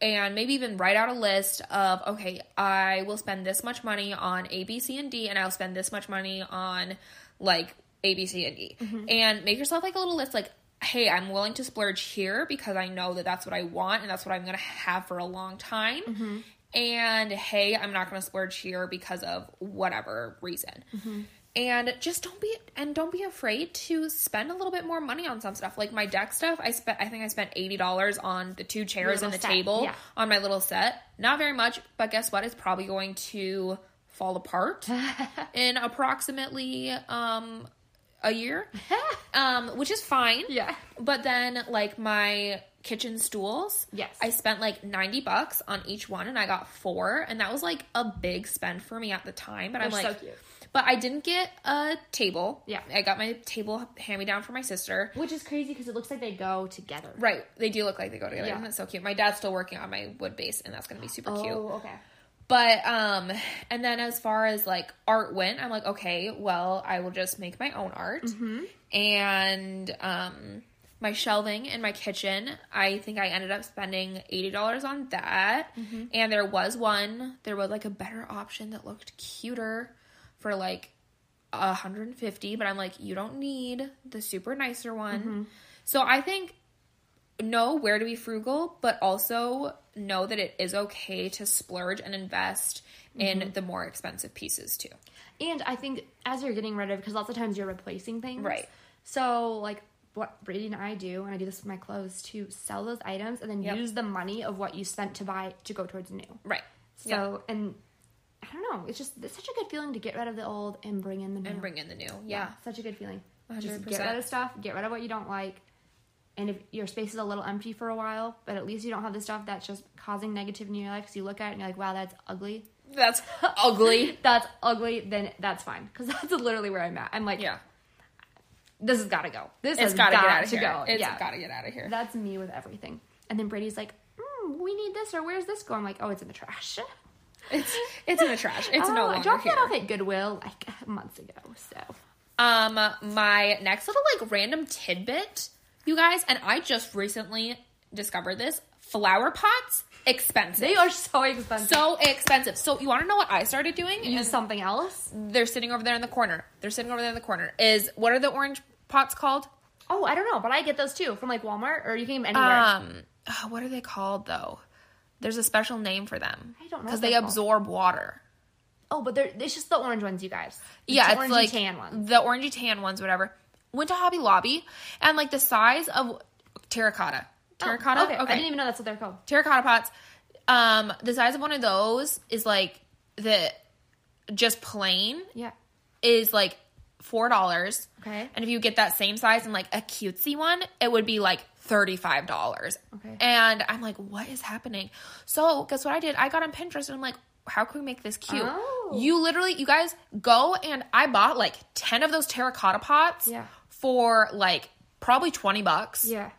and maybe even write out a list of okay i will spend this much money on a b c and d and i'll spend this much money on like a b c and d mm-hmm. and make yourself like a little list like hey i'm willing to splurge here because i know that that's what i want and that's what i'm going to have for a long time. Mm-hmm. And hey i'm not going to splurge here because of whatever reason mm-hmm. And just don't be and don't be afraid to spend a little bit more money on some stuff like my deck stuff i spent i think i spent $80 on the two chairs and the set, table yeah. on my little set not very much but guess what it's probably going to fall apart (laughs) in approximately um a year (laughs) um which is fine Yeah. but then like my kitchen stools Yes. i spent like 90 bucks on each one and i got four and that was like a big spend for me at the time but i'm like so. But i didn't get a table Yeah. i got my table hand me down for my sister Which is crazy because it looks like they go together. right they do look like they go together Yeah. that's so cute my dad's still working on my wood base and that's gonna be super cute Oh, okay. but um and then as far as like art went, I'm like, okay, well, I will just make my own art. And um my shelving in my kitchen, I think I ended up spending $80 on that. And there was one, there was like a better option that looked cuter for like 150, but I'm like, you don't need the super nicer one. Mm-hmm. So I think know where to be frugal, but also know that it is okay to splurge and invest in mm-hmm. the more expensive pieces too. And I think as you're getting rid of, because lots of times you're replacing things. Right. So, like, what Brady and I do, and I do this with my clothes, to sell those items and then Yep. use the money of what you spent to buy to go towards new. Right. So, and I don't know, it's just it's such a good feeling to get rid of the old and bring in the new. And bring in the new. Yeah. such a good feeling. Just 100%. get rid of stuff, get rid of what you don't like. And if your space is a little empty for a while, but at least you don't have the stuff that's just causing negativity in your life, because you look at it and you're like, wow, that's ugly. That's ugly. (laughs) That's ugly, then that's fine. Because (laughs) that's literally where I'm at. I'm like, Yeah. this has got to go. This It's has got to get out of here. go. It's yeah. got to get out of here. That's me with everything. And then Brady's like, mm, we need this, or where's this go? I'm like, oh, it's in the trash. (laughs) It's it's in the trash. It's oh, no I dropped here. that off at Goodwill like months ago. So Um, my next little like random tidbit, you guys, and I just recently discovered this: flower pots expensive. they are so expensive. so expensive. So you want to know what I started doing? use something else. They're sitting over there in the corner. They're sitting over there in the corner. Is what are the orange pots called? Oh, I don't know, but I get those too from like Walmart or you can get them anywhere. Um, uh, what are they called though? There's a special name for them. I don't know because they called. absorb water. oh, but they're it's just the orange ones, you guys. The yeah, it's orangey like tan ones. the orangey tan ones, whatever. Went to Hobby Lobby and like the size of terracotta, terracotta. Oh, okay. I didn't even know that's what they're called. terracotta pots. Um, the size of one of those is like the just plain Yeah. is like four dollars. Okay. And if you get that same size and like a cutesy one, it would be like $35. Okay. And I'm like, what is happening? So guess what I did? I got on Pinterest and I'm like, how can we make this cute? Oh. You literally, you guys go and I bought like 10 of those terracotta pots Yeah. for like probably 20 bucks. Yeah.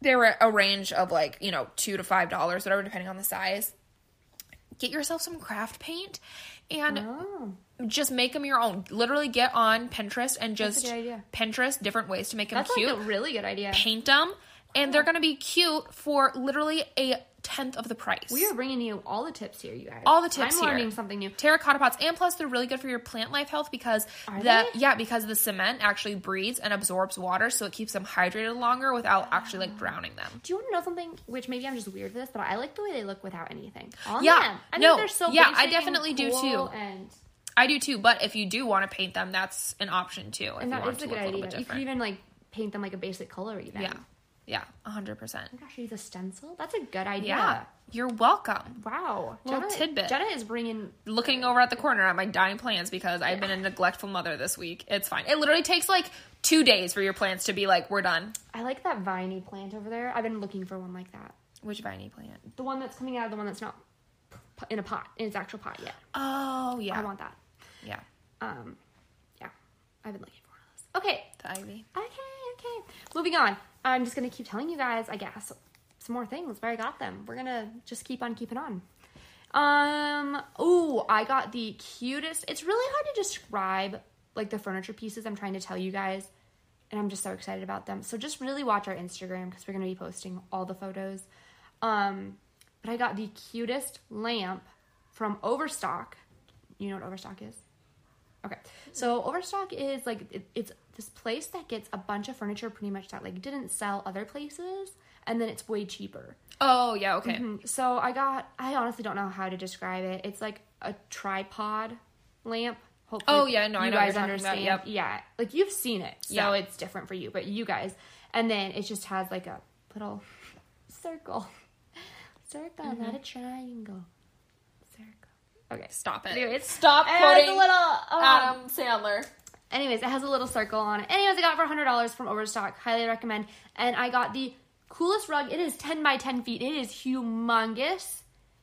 They were a range of like, you know, two to five dollars, whatever, depending on the size. Get yourself some craft paint and Oh. Just make them your own. Literally get on Pinterest and just. Pinterest different ways to make them That's cute. like a really good idea. paint them, and they're gonna be cute for literally a tenth of the price. We are bringing you all the tips here, you guys. all the tips here. I'm here. learning something new. Terracotta pots, and plus they're really good for your plant life health because Are the they? yeah because the cement actually breathes and absorbs water, so it keeps them hydrated longer without actually like drowning them. Do you want to know something? Which maybe I'm just weird for this, but I like the way they look without anything on Yeah. them. I No. think they're so Yeah, I definitely do too. And I do too, but if you do want to paint them, that's an option too. And that want a good a idea. You could even like paint them like a basic color even. yeah, yeah, hundred percent. Oh my gosh, use a stencil. That's a good idea. Yeah, you're welcome. Wow. Little Jenna, tidbit. Jenna is bringing. looking over at the corner at my dying plants because I've been a neglectful mother this week. It's fine. It literally takes like two days for your plants to be like, we're done. I like that viney plant over there. I've been looking for one like that. Which viney plant? The one that's coming out of the one that's not in a pot, in its actual pot yet. Oh yeah, I want that. Yeah, Um, yeah, I've been looking for one of those. Okay, the ivy. okay, okay. Moving on. I'm just gonna keep telling you guys, I guess, some more things where I got them. We're gonna just keep on keeping on. Um. Oh, I got the cutest. It's really hard to describe like the furniture pieces I'm trying to tell you guys, and I'm just so excited about them. So just really watch our Instagram because we're gonna be posting all the photos. Um, but I got the cutest lamp from Overstock. You know what Overstock is? Okay, so Overstock is like it, it's this place that gets a bunch of furniture pretty much that like didn't sell other places, and then it's way cheaper. Oh yeah, okay. Mm, So I got I honestly don't know how to describe it. It's like a tripod lamp. Hopefully Oh, yeah, no, I you know what guys you're talking about, understand. yep. Yeah, like you've seen it, so Yeah. it's different for you, but you guys. And then it just has like a little (laughs) circle, (laughs) circle, Mm-hmm. not a triangle. Circle. Okay, Stop it. Anyways, Stop it has quoting a little um, Adam Sandler. Anyways, it has a little circle on it. Anyways, I got it for hundred dollars from Overstock. Highly recommend. And I got the coolest rug. It is ten by ten feet. It is humongous,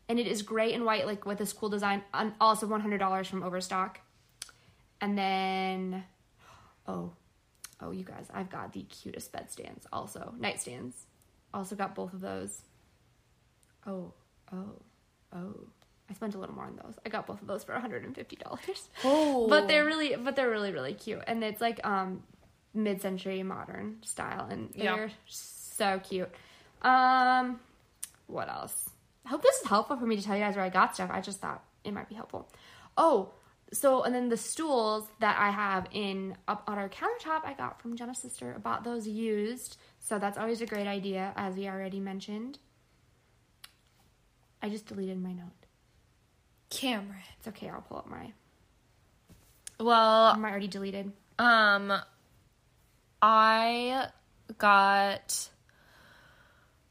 and it is gray and white, like with this cool design. And also one hundred dollars from Overstock. And then, oh, oh, you guys, I've got the cutest bed stands. Also, nightstands. Also got both of those. Oh, oh, oh. I spent a little more on those. I got both of those for $150. Oh. But they're really but they're really really cute and it's like um mid-century modern style and they're so cute. Um what else? I hope this is helpful for me to tell you guys where I got stuff. I just thought it might be helpful. Oh, so and then the stools that I have in up on our countertop I got from Jenna's sister. I bought those used. So that's always a great idea as we already mentioned. I just deleted my note. Cameron. It's okay, I'll pull up my Well, my already deleted. um, I got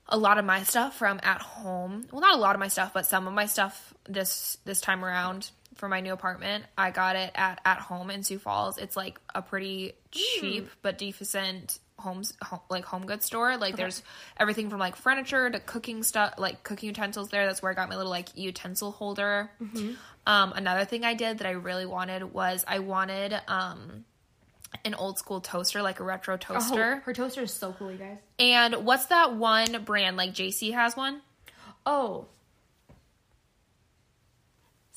a lot of my stuff from at home. Well, not a lot of my stuff, but some of my stuff this this time around for my new apartment. I got it at at home in Sioux Falls. It's like a pretty cheap but decent homes home, like home goods store. Like there's everything from like furniture to cooking stuff, like cooking utensils. There, that's where I got my little like utensil holder. Um, another thing I did that I really wanted was I wanted um an old school toaster, like a retro toaster. Oh, her toaster is so cool, you guys. And what's that one brand? Like JC has one? Oh.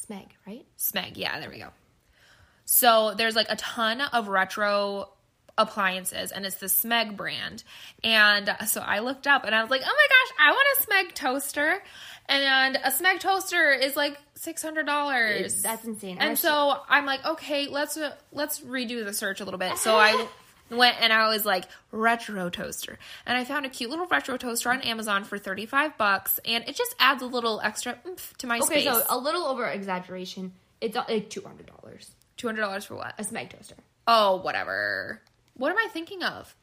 Smeg, right? Smeg. Yeah, there we go. So there's like a ton of retro appliances and it's the Smeg brand. And so I looked up and I was like, oh my gosh, I want a Smeg toaster. And a Smeg toaster is like $600. That's insane. And so I'm like, okay, let's uh, let's redo the search a little bit. So I (laughs) went and I was like retro toaster, and I found a cute little retro toaster on Amazon for 35 bucks, and it just adds a little extra oomph to my Okay, space. so a little over exaggeration. It's like two hundred dollars. Two hundred dollars for what? A Smeg toaster. Oh, whatever. What am I thinking of?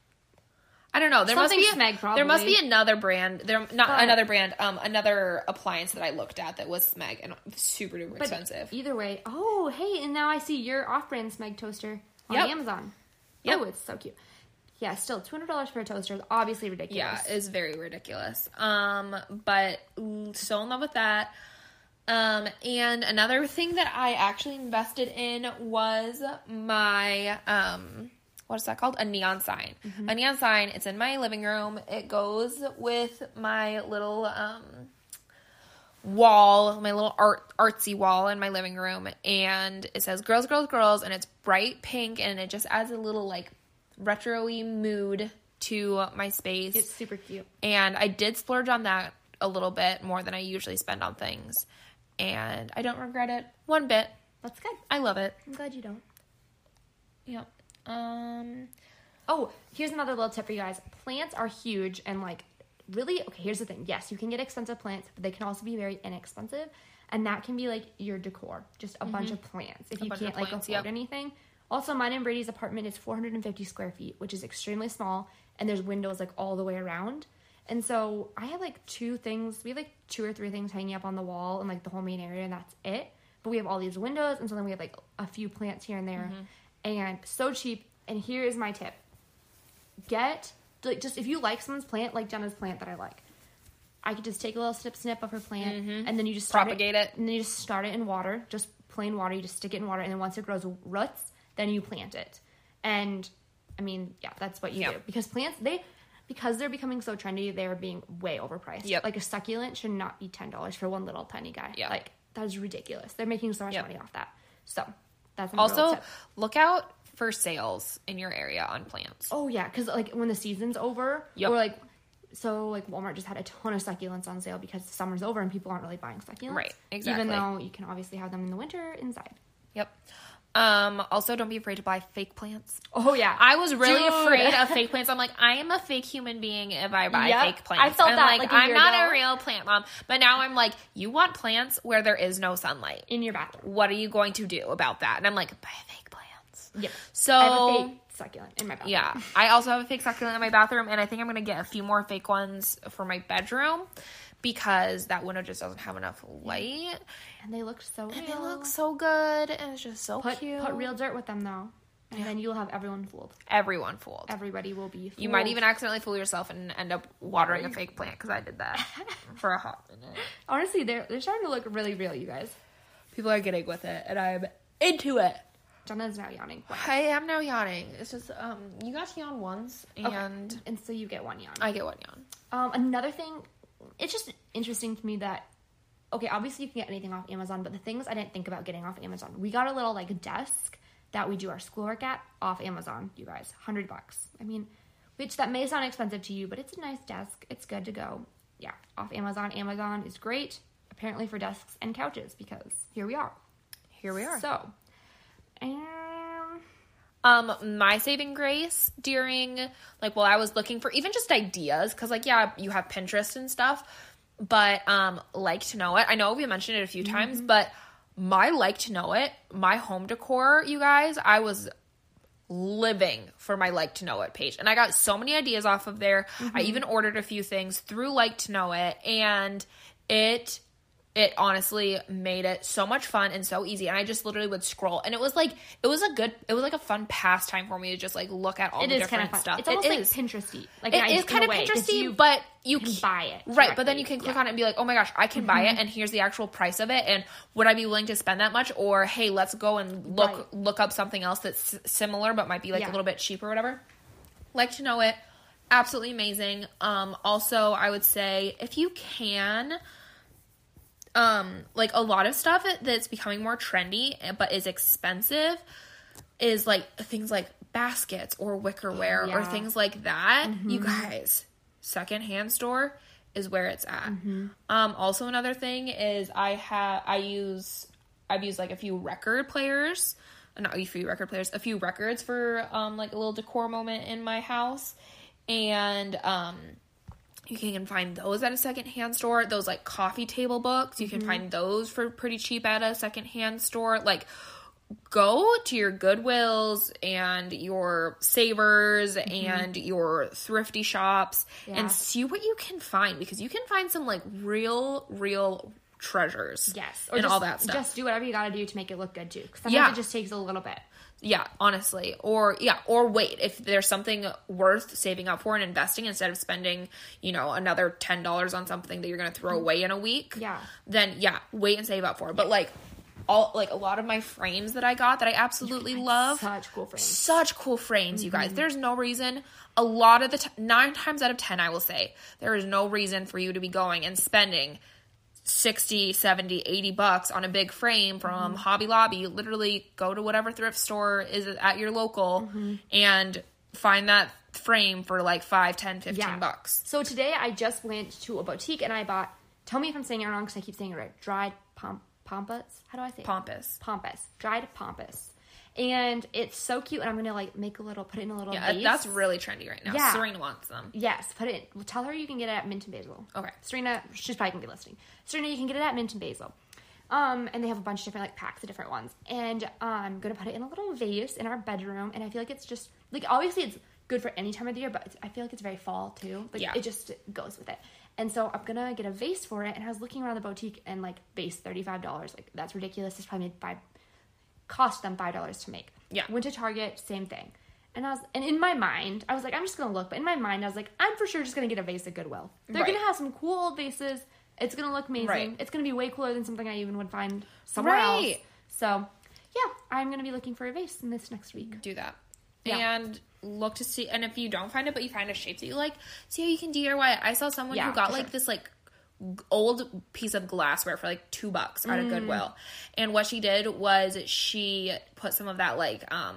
I don't know. There Something must be a, Smeg, there must be another brand. There not But- another brand. Um, another appliance that I looked at that was Smeg and super duper But expensive. Either way. Oh, hey, and now I see your off-brand Smeg toaster on Yep. Amazon. Yep. Oh, it's so cute. Yeah, still two hundred dollars for a toaster is obviously ridiculous. Yeah, it's very ridiculous. Um, but so in love with that. Um, and another thing that I actually invested in was my um, what's that called? A neon sign. A neon sign. It's in my living room. It goes with my little um wall, my little art artsy wall in my living room, and it says "girls, girls, girls," and it's bright pink, and it just adds a little like retro-y mood to my space. It's super cute. and I did splurge on that a little bit more than I usually spend on things, and I don't regret it one bit. That's good. I love it. I'm glad you don't. Yeah. Um. Oh, here's another little tip for you guys. Plants are huge and like really okay, here's the thing. Yes, you can get expensive plants, but they can also be very inexpensive. And that can be like your decor, just a bunch of plants if you can't like plants, afford yep. anything. Also, mine and Brady's apartment is 450 square feet, which is extremely small, and there's windows like all the way around. And so I have like two things. We have like two or three things hanging up on the wall and like the whole main area, and that's it. But we have all these windows, and so then we have like a few plants here and there, and so cheap. And here is my tip: get like just if you like someone's plant, like Jenna's plant that I like, I could just take a little snip snip of her plant, mm-hmm. and then you just start Propagate it. and then you just start it in water, just plain water. You just stick it in water, and then once it grows roots, then you plant it. And I mean, yeah, that's what you Yep. do because plants they because they're becoming so trendy, they're being way overpriced. Yep. Like a succulent should not be ten dollars for one little tiny guy. Yeah. Like that is ridiculous. They're making so much Yep. money off that. So that's Also, look out for sales in your area on plants. Oh yeah, because like when the season's over, Yep. or like so like Walmart just had a ton of succulents on sale because the summer's over and people aren't really buying succulents. Right, exactly. Even though you can obviously have them in the winter inside. Yep. Um. Also, don't be afraid to buy fake plants. Oh yeah, I was really Dude. afraid of (laughs) fake plants. I'm like, I am a fake human being if I buy Yep. fake plants. I felt I'm that, like, like, I'm not ago. a real plant mom. But now I'm like, you want plants where there is no sunlight. in your bathroom. What are you going to do about that? And I'm like, buy fake plants. Yeah. So I have a fake succulent in my bathroom. yeah, I also have a fake succulent in my bathroom, and I think I'm gonna get a few more fake ones for my bedroom because that window just doesn't have enough light. and they look so real. They look so good, and it's just so put cute. put real dirt with them though, and then you'll have everyone fooled. Everyone fooled. Everybody will be. Fooled. You might even accidentally fool yourself and end up watering a fake plant because I did that (laughs) for a hot minute. honestly they're they're starting to look really real. You guys. People are getting with it, and I'm into it. Jenna's now yawning. I am now yawning. It's just um, you got to yawn once, and Okay. and so you get one yawn. I get one yawn. Um, another thing, it's just interesting to me that, okay, obviously you can get anything off Amazon, but the things I didn't think about getting off Amazon, we got a little like desk that we do our schoolwork at off Amazon. You guys, hundred bucks. I mean, which that may sound expensive to you, but it's a nice desk. It's good to go. Yeah, off Amazon. Amazon is great, apparently for desks and couches because here we are. Here we are. So, um, Um, my saving grace during like while I was looking for even just ideas because like yeah you have Pinterest and stuff, but um LIKEtoKNOW.it. I know we mentioned it a few times, but my LIKEtoKNOW.it, my home decor, you guys, I was living for my LIKEtoKNOW.it page. And i got so many ideas off of there. I even ordered a few things through LIKEtoKNOW.it and it it honestly made it so much fun and so easy and i just literally would scroll and it was like it was a good it was like a fun pastime for me to just like look at all it the is different kind of stuff It's almost It like. Pinteresty. Like It is kind of way, Pinteresty, you but you can buy it right. But then you can click Yeah. Mm-hmm. on it and be like, "Oh my gosh, I can buy it, and here's the actual price of it, and would I be willing to spend that much?" Or, "Hey, let's go and look Right. look up something else that's similar but might be like Yeah. a little bit cheaper, or whatever." LIKEtoKNOW.it, absolutely amazing. Um, also, I would say if you can, um, like a lot of stuff that's becoming more trendy but is expensive is like things like baskets or wickerware or Yeah. Mm-hmm. things like that. You guys, secondhand store is where it's at. Mm-hmm. Um, also another thing is I have I use I've used like a few record players, not a few record players, a few records for um like a little decor moment in my house, and um you can find those at a secondhand store. Those like coffee table books, you can mm-hmm. find those for pretty cheap at a secondhand store. Like go to your Goodwills and your Savers mm-hmm. and your thrifty shops Yeah. and see what you can find because you can find some like real, real treasures. Yes, and just, all that stuff. Just do whatever you got to do to make it look good too. 'Cause sometimes Yeah. it just takes a little bit. Yeah, honestly. Or yeah, or wait, if there's something worth saving up for and investing instead of spending, you know, another $10 on something that you're going to throw away in a week. Yeah. Then yeah, wait and save up for it. But like all like a lot of my frames that I got that I absolutely love. Such cool frames. Such cool frames, you Mm-hmm. guys. There's no reason a lot of the t- 9 times out of 10 I will say, there is no reason for you to be going and spending 60, 70, 80 bucks on a big frame from Mm-hmm. Hobby Lobby. Literally go to whatever thrift store is at your local Mm-hmm. and find that frame for like 5, 10, 15 Yeah. bucks. So today I just went to a boutique and I bought. Tell me if I'm saying it wrong because I keep saying it right. Dried pom- pampas. How do I say it? Pompous. Pampas. Dried pampas. And it's so cute. And I'm gonna like make a little, put it in a little Yeah, vase. that's really trendy right now. Yeah. Serena wants them. Yes, put it. Well, tell her you can get it at Mint and Basil. Okay. Serena, she's probably gonna be listening. Serena, you can get it at Mint and Basil. Um, and they have a bunch of different like packs of different ones. And I'm gonna put it in a little vase in our bedroom. And I feel like it's just like obviously it's good for any time of the year, but it's, I feel like it's very fall too. Like Yeah. it just goes with it. And so I'm gonna get a vase for it. And I was looking around the boutique and like vase thirty five dollars. Like that's ridiculous. It's probably made five cost them five dollars to make. Yeah. Went to Target, same thing. And I was and in my mind, I was like, I'm just gonna look, but in my mind I was like, I'm for sure just gonna get a vase at Goodwill. They're Right. gonna have some cool old vases. It's gonna look amazing. Right. It's gonna be way cooler than something I even would find somewhere Right. else. So yeah, I'm gonna be looking for a vase in this next week. do that Yeah. and look to see and if you don't find it but you find a shape that you like see how you can diy it i saw someone Yeah, who got like sure. this like old piece of glassware for like two bucks Mm. out of goodwill and what she did was she put some of that like um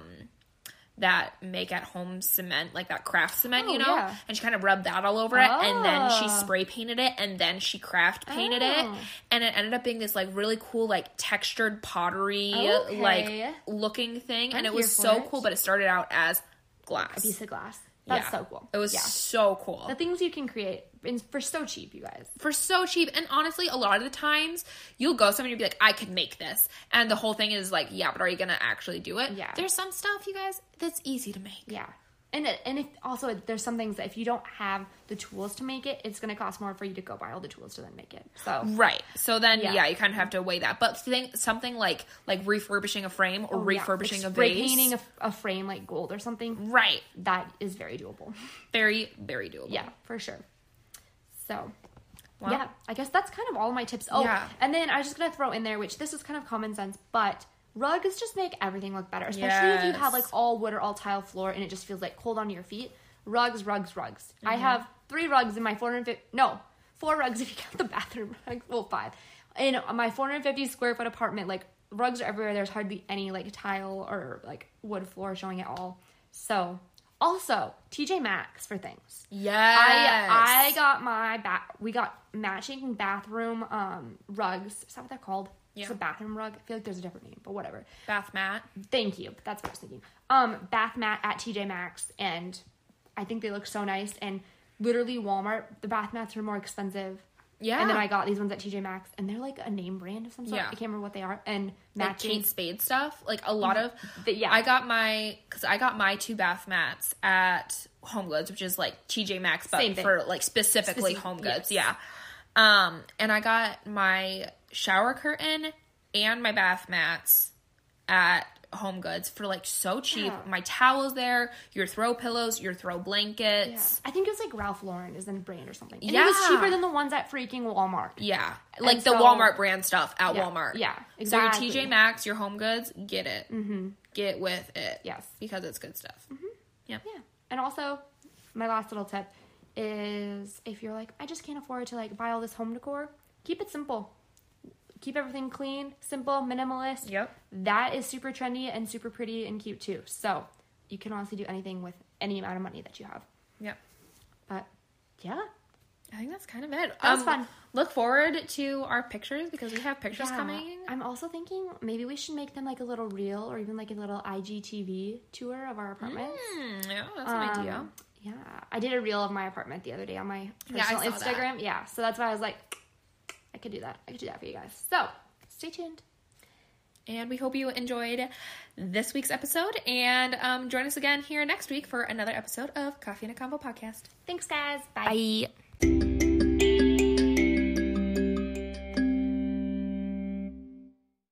that make at home cement like that craft cement Oh, you know yeah. and she kind of rubbed that all over it and then she Oh. spray painted it and then she craft painted it Oh. and it ended up being this like really cool like textured pottery Okay. like looking thing and I'm it was so it. cool but it started out as glass A piece of glass. That's Yeah. so cool. It was yeah. so cool. The things you can create in, for so cheap, you guys. For so cheap. And honestly, a lot of the times you'll go somewhere and you'll be like, I could make this. And the whole thing is like, yeah, but are you going to actually do it? Yeah. There's some stuff, you guys, that's easy to make. Yeah. And it, and if also there's some things that if you don't have the tools to make it, it's going to cost more for you to go buy all the tools to then make it. So Right. So then, Yeah. yeah. you kind of have to weigh that. But think something like like refurbishing a frame or Oh, yeah. refurbishing Like a spray vase. painting a, a frame like gold or something. right. That is very doable. (laughs) Very, very doable. Yeah, for sure. So, Well, yeah, I guess that's kind of all my tips. Oh, Yeah. and then I was just gonna throw in there, which this is kind of common sense, but rugs just make everything look better, especially if you have like all wood or all tile floor and it just feels like cold on your feet. Rugs, rugs, rugs. I mm-hmm. have three rugs in my 450. No, four rugs (laughs) if you count the bathroom rugs. Well, five in my 450 square foot apartment. Like rugs are everywhere. There's hardly any like tile or like wood floor showing at all. So. Also, TJ Maxx for things. Yes. I I got my bath. We got matching bathroom um rugs. Is that what they're called? It's a bathroom rug. I feel like there's a different name, but whatever. bath mat. Thank you. That's what I was thinking. Um, bath mat at TJ Maxx, and I think they look so nice. And literally, Walmart, the bath mats are more expensive. Yeah. And then I got these ones at TJ Maxx, and they're like a name brand of some sort. Yeah. I can't remember what they are. And like matching. Kate Spade stuff. Like a lot of The- yeah. I got my because I got my two bath mats at Home Goods, which is like TJ Maxx, but for like specifically Specific- Home Goods. yes. Yeah. Um, and I got my shower curtain and my bath mats at Home Goods for like so cheap. Yeah. My towels there, your throw pillows, your throw Yeah. blankets. I think it was like Ralph Lauren is the brand or something. And it Yeah. was cheaper than the ones at freaking Walmart. Yeah, like And the so- Walmart brand stuff at Yeah, Walmart. yeah, So exactly. your TJ Maxx, your Home Goods, get it. Mm-hmm. Get with it. Yes. because it's good stuff. Yep. Yeah. And also, my last little tip is if you're like, I just can't afford to like buy all this home decor, keep it simple. Keep everything clean, simple, minimalist. Yep. That is super trendy and super pretty and cute too. So you can honestly do anything with any amount of money that you have. Yep. But yeah. I think that's kind of it. That was fun. Look forward to our pictures because we have pictures Yeah. coming. I'm also thinking maybe we should make them like a little reel or even like a little IGTV tour of our apartment. Hmm, yeah, that's an idea. Um, Yeah, I did a reel of my apartment the other day on my Yeah, personal that. Instagram. Yeah, so that's why I was like, I could do that. I could do that for you guys. So stay tuned. And we hope you enjoyed this week's episode. And um, join us again here next week for another episode of Coffee and a Convo podcast. Thanks, guys. Bye. Bye.